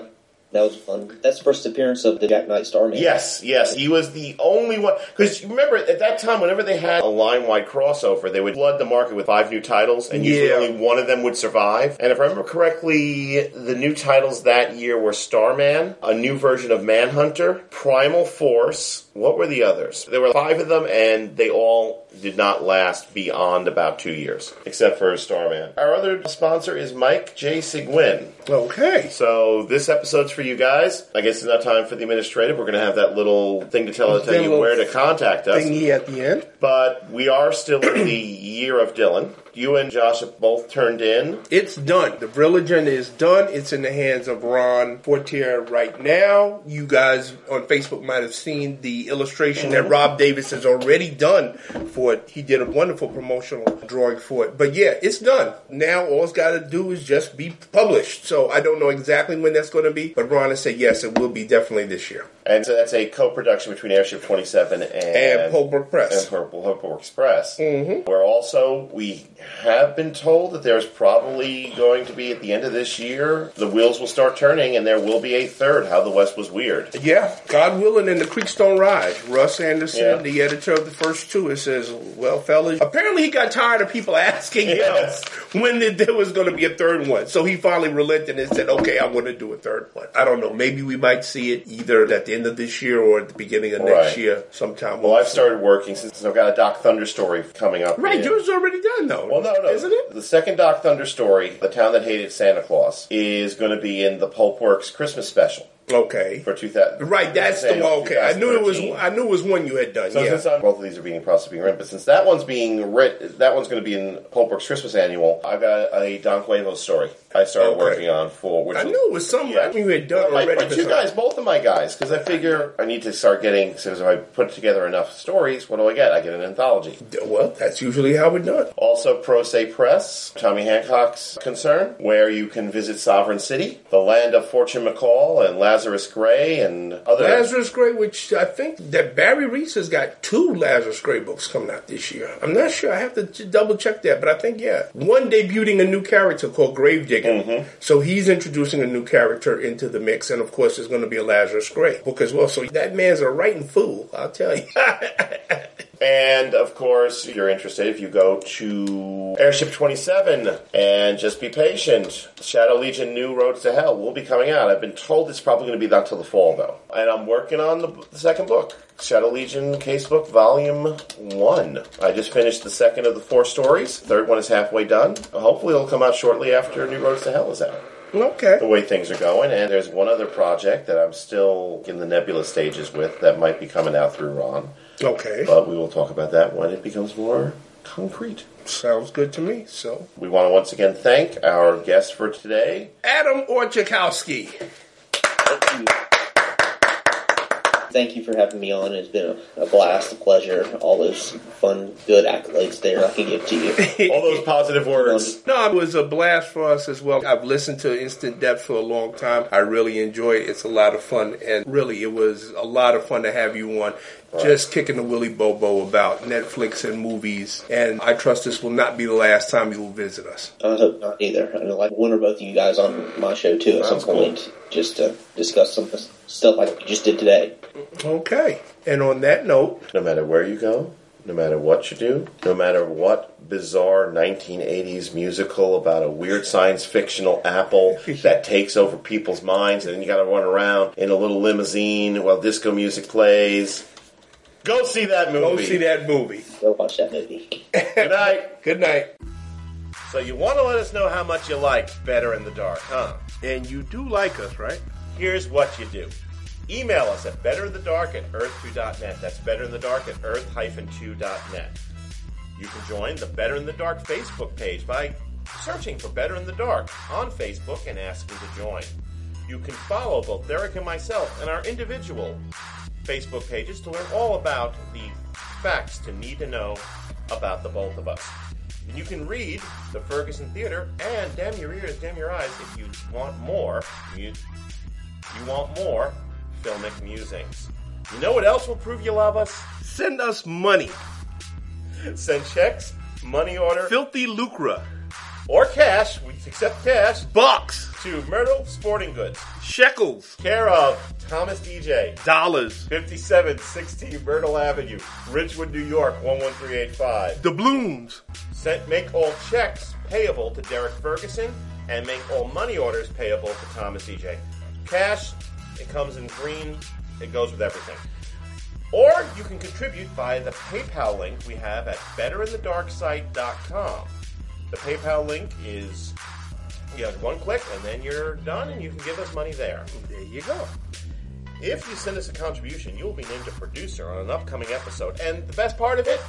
that was fun. That's the first appearance of the Jack Knight Starman. Yes, yes. He was the only one. Because remember, at that time, whenever they had a line wide crossover, they would flood the market with five new titles, and usually Yeah. only one of them would survive. And if I remember correctly, the new titles that year were Starman, a new version of Manhunter, Primal Force. What were the others? There were five of them, and they all did not last beyond about two years, except for Starman. Our other sponsor is Mike J. Sigwin. Okay. So this episode's for you guys. I guess it's not time for the administrative. We're going to have that little thing to tell, tell you where to contact us. Thingy at the end. But we are still in the year of Dylan. You and Josh have both turned in. It's done. The Brilligen is done. It's in the hands of Ron Fortier right now. You guys on Facebook might have seen the illustration that Rob Davis has already done for it. He did a wonderful promotional drawing for it. But yeah, it's done. Now all it's got to do is just be published. So I don't know exactly when that's going to be, but Ron has said yes, it will be definitely this year. And so that's a co-production between Airship 27 and, And Holbrook Press. And Purple Holbrook Press. Mhm. Where also we have been told that there's probably going to be at the end of this year, the wheels will start turning and there will be a third. How the West was weird. Yeah, God willing, and the creeks don't rise. Russ Anderson, Yeah. the editor of the first two, it says, "Well, fellas, apparently he got tired of people asking him when there was going to be a third one, so he finally relented and said, "Okay, I want to do a third one." I don't know. Maybe we might see it either at the end of this year or at the beginning of next Right. year, sometime. Well, I've started working since I've got a Doc Thunder story coming up. Right, yours already done though. Well, no, no. isn't it? The second Doc Thunder story, The Town That Hated Santa Claus, is going to be in the Pulpworks Christmas special Okay. for 2000. Right, that's the one. Okay, I knew it was. I knew it was one you had done. So yeah. since I'm, both of these are being processed being written, but since that one's being writ, that one's going to be in Pulpworks Christmas Annual. I've got a Don Cuervo story I started Okay. working on for. Which I knew it was something I knew you had done already. my for two guys, both of my guys, because I figure I need to start getting. Because if I put together enough stories, what do I get? I get an anthology. Well, that's usually how it's done. Also, Pro Se Press, Tommy Hancock's concern, where you can visit Sovereign City, the land of Fortune McCall and Lazarus Gray and other. Lazarus Gray, which I think that Barry Reese has got two Lazarus Gray books coming out this year. I'm not sure. I have to double check that, but I think yeah, one debuting a new character called Gravedigger. Mm-hmm. So he's introducing a new character into the mix, and of course, there's going to be a Lazarus Gray book as well. So that man's a writing fool, I'll tell you. *laughs* And of course, if you're interested, if you go to Airship 27 and just be patient, Shadow Legion New Roads to Hell will be coming out. I've been told it's probably going to be not till the fall, though. And I'm working on the, the second book, Shadow Legion Casebook Volume 1. I just finished the second of the four stories. Third one is halfway done. Hopefully, it'll come out shortly after New Roads to Hell is out okay. the way things are going. And there's one other project that I'm still in the nebula stages with that might be coming out through Ron. Okay. But we will talk about that when it becomes more concrete. Sounds good to me. So, We want to once again thank our guest for today. Adam Orchekowski. Thank you Thank you for having me on. It's been a, a blast, a pleasure. All those fun, good accolades there I can give to you. *laughs* All those positive words. No, it was a blast for us as well. I've listened to Instant Depth for a long time. I really enjoy it. It's a lot of fun, and really, it was a lot of fun to have you on. Just kicking the willy bobo about Netflix and movies, and I trust this will not be the last time you will visit us. I hope not either. I know, like one or both of you guys on my show too at some Sounds cool. point, just to discuss some stuff like you just did today. Okay, and on that note, No matter where you go, no matter what you do, no matter what bizarre 1980s musical about a weird science fictional apple *laughs* that takes over people's minds, and then you got to run around in a little limousine while disco music plays. Go see that movie. go see that movie. Go watch that movie. Good night. *laughs* Good night. So you want to let us know how much you like Better in the Dark, huh? And you do like us, right? Here's what you do. Email us at betterinthedark at earth2.net. That's betterinthedark at earth-2.net. You can join the Better in the Dark Facebook page by searching for Better in the Dark on Facebook and asking to join. You can follow both Derek and myself and our individual Facebook pages to learn all about the facts to need to know about the both of us. And you can read the Ferguson Theater and Damn Your Ears, Damn Your Eyes if you want more. You, you want more filmic musings. You know what else will prove you love us? Send us money. Send checks, money order, Filthy lucre. or cash. We accept cash Bucks. to Myrtle Sporting Goods, Shekels. care of Thomas DJ, Dollars. 5716 Myrtle Avenue, Ridgewood, New York 11385. The Blooms. Sent, make all checks payable to Derek Ferguson and make all money orders payable to Thomas EJ. Cash, it comes in green, it goes with everything. Or you can contribute via the PayPal link we have at betterinthedarksite.com. The PayPal link is you have one click and then you're done and you can give us money there. There you go. If you send us a contribution, you will be named a producer on an upcoming episode. And the best part of it,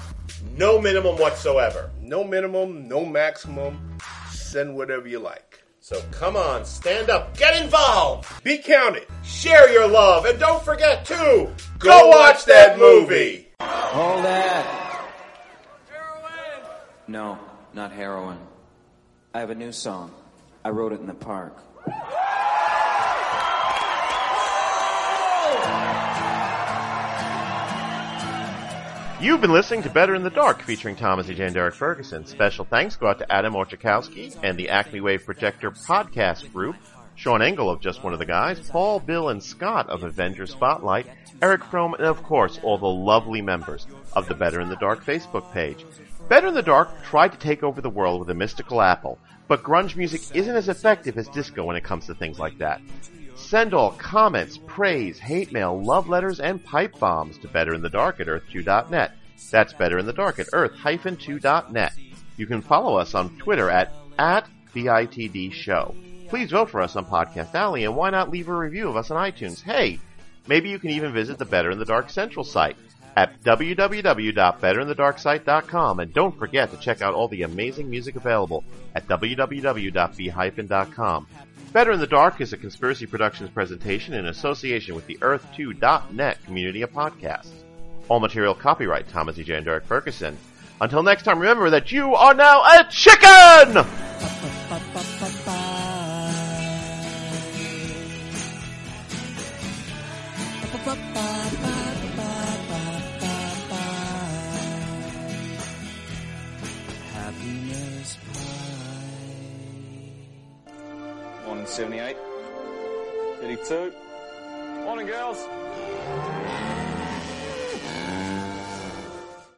no minimum whatsoever. No minimum, no maximum. Send whatever you like. So come on, stand up, get involved, Be counted. share your love, and don't forget to go, watch that movie. Hold that. Heroin. No, not heroin. I have a new song. I wrote it in the park. You've been listening to Better in the Dark featuring Thomas E. J. and Derek Ferguson. Special thanks go out to Adam Orchekowski and the Acme Wave Projector podcast group, Sean Engel of Just One of the Guys, Paul, Bill, and Scott of Avenger Spotlight, Eric Fromm, and of course all the lovely members of the Better in the Dark Facebook page. Better in the Dark tried to take over the world with a mystical apple, but grunge music isn't as effective as disco when it comes to things like that. Send all comments, praise, hate mail, love letters, and pipe bombs to betterinthedark at earth2.net. That's betterinthedark at earth-2.net. You can follow us on Twitter at, at BITD Show. Please vote for us on Podcast Alley, and why not leave a review of us on iTunes? Hey, maybe you can even visit the Better in the Dark Central site at www.betterinthedarksite.com, and don't forget to check out all the amazing music available at www.b-hyphen.com. Better in the Dark is a Conspiracy Productions presentation in association with the Earth2.net community of podcasts. All material copyright Thomas E. J. and Derek Ferguson. Until next time, remember that you are now a chicken! Happiness 78. 82. Morning girls.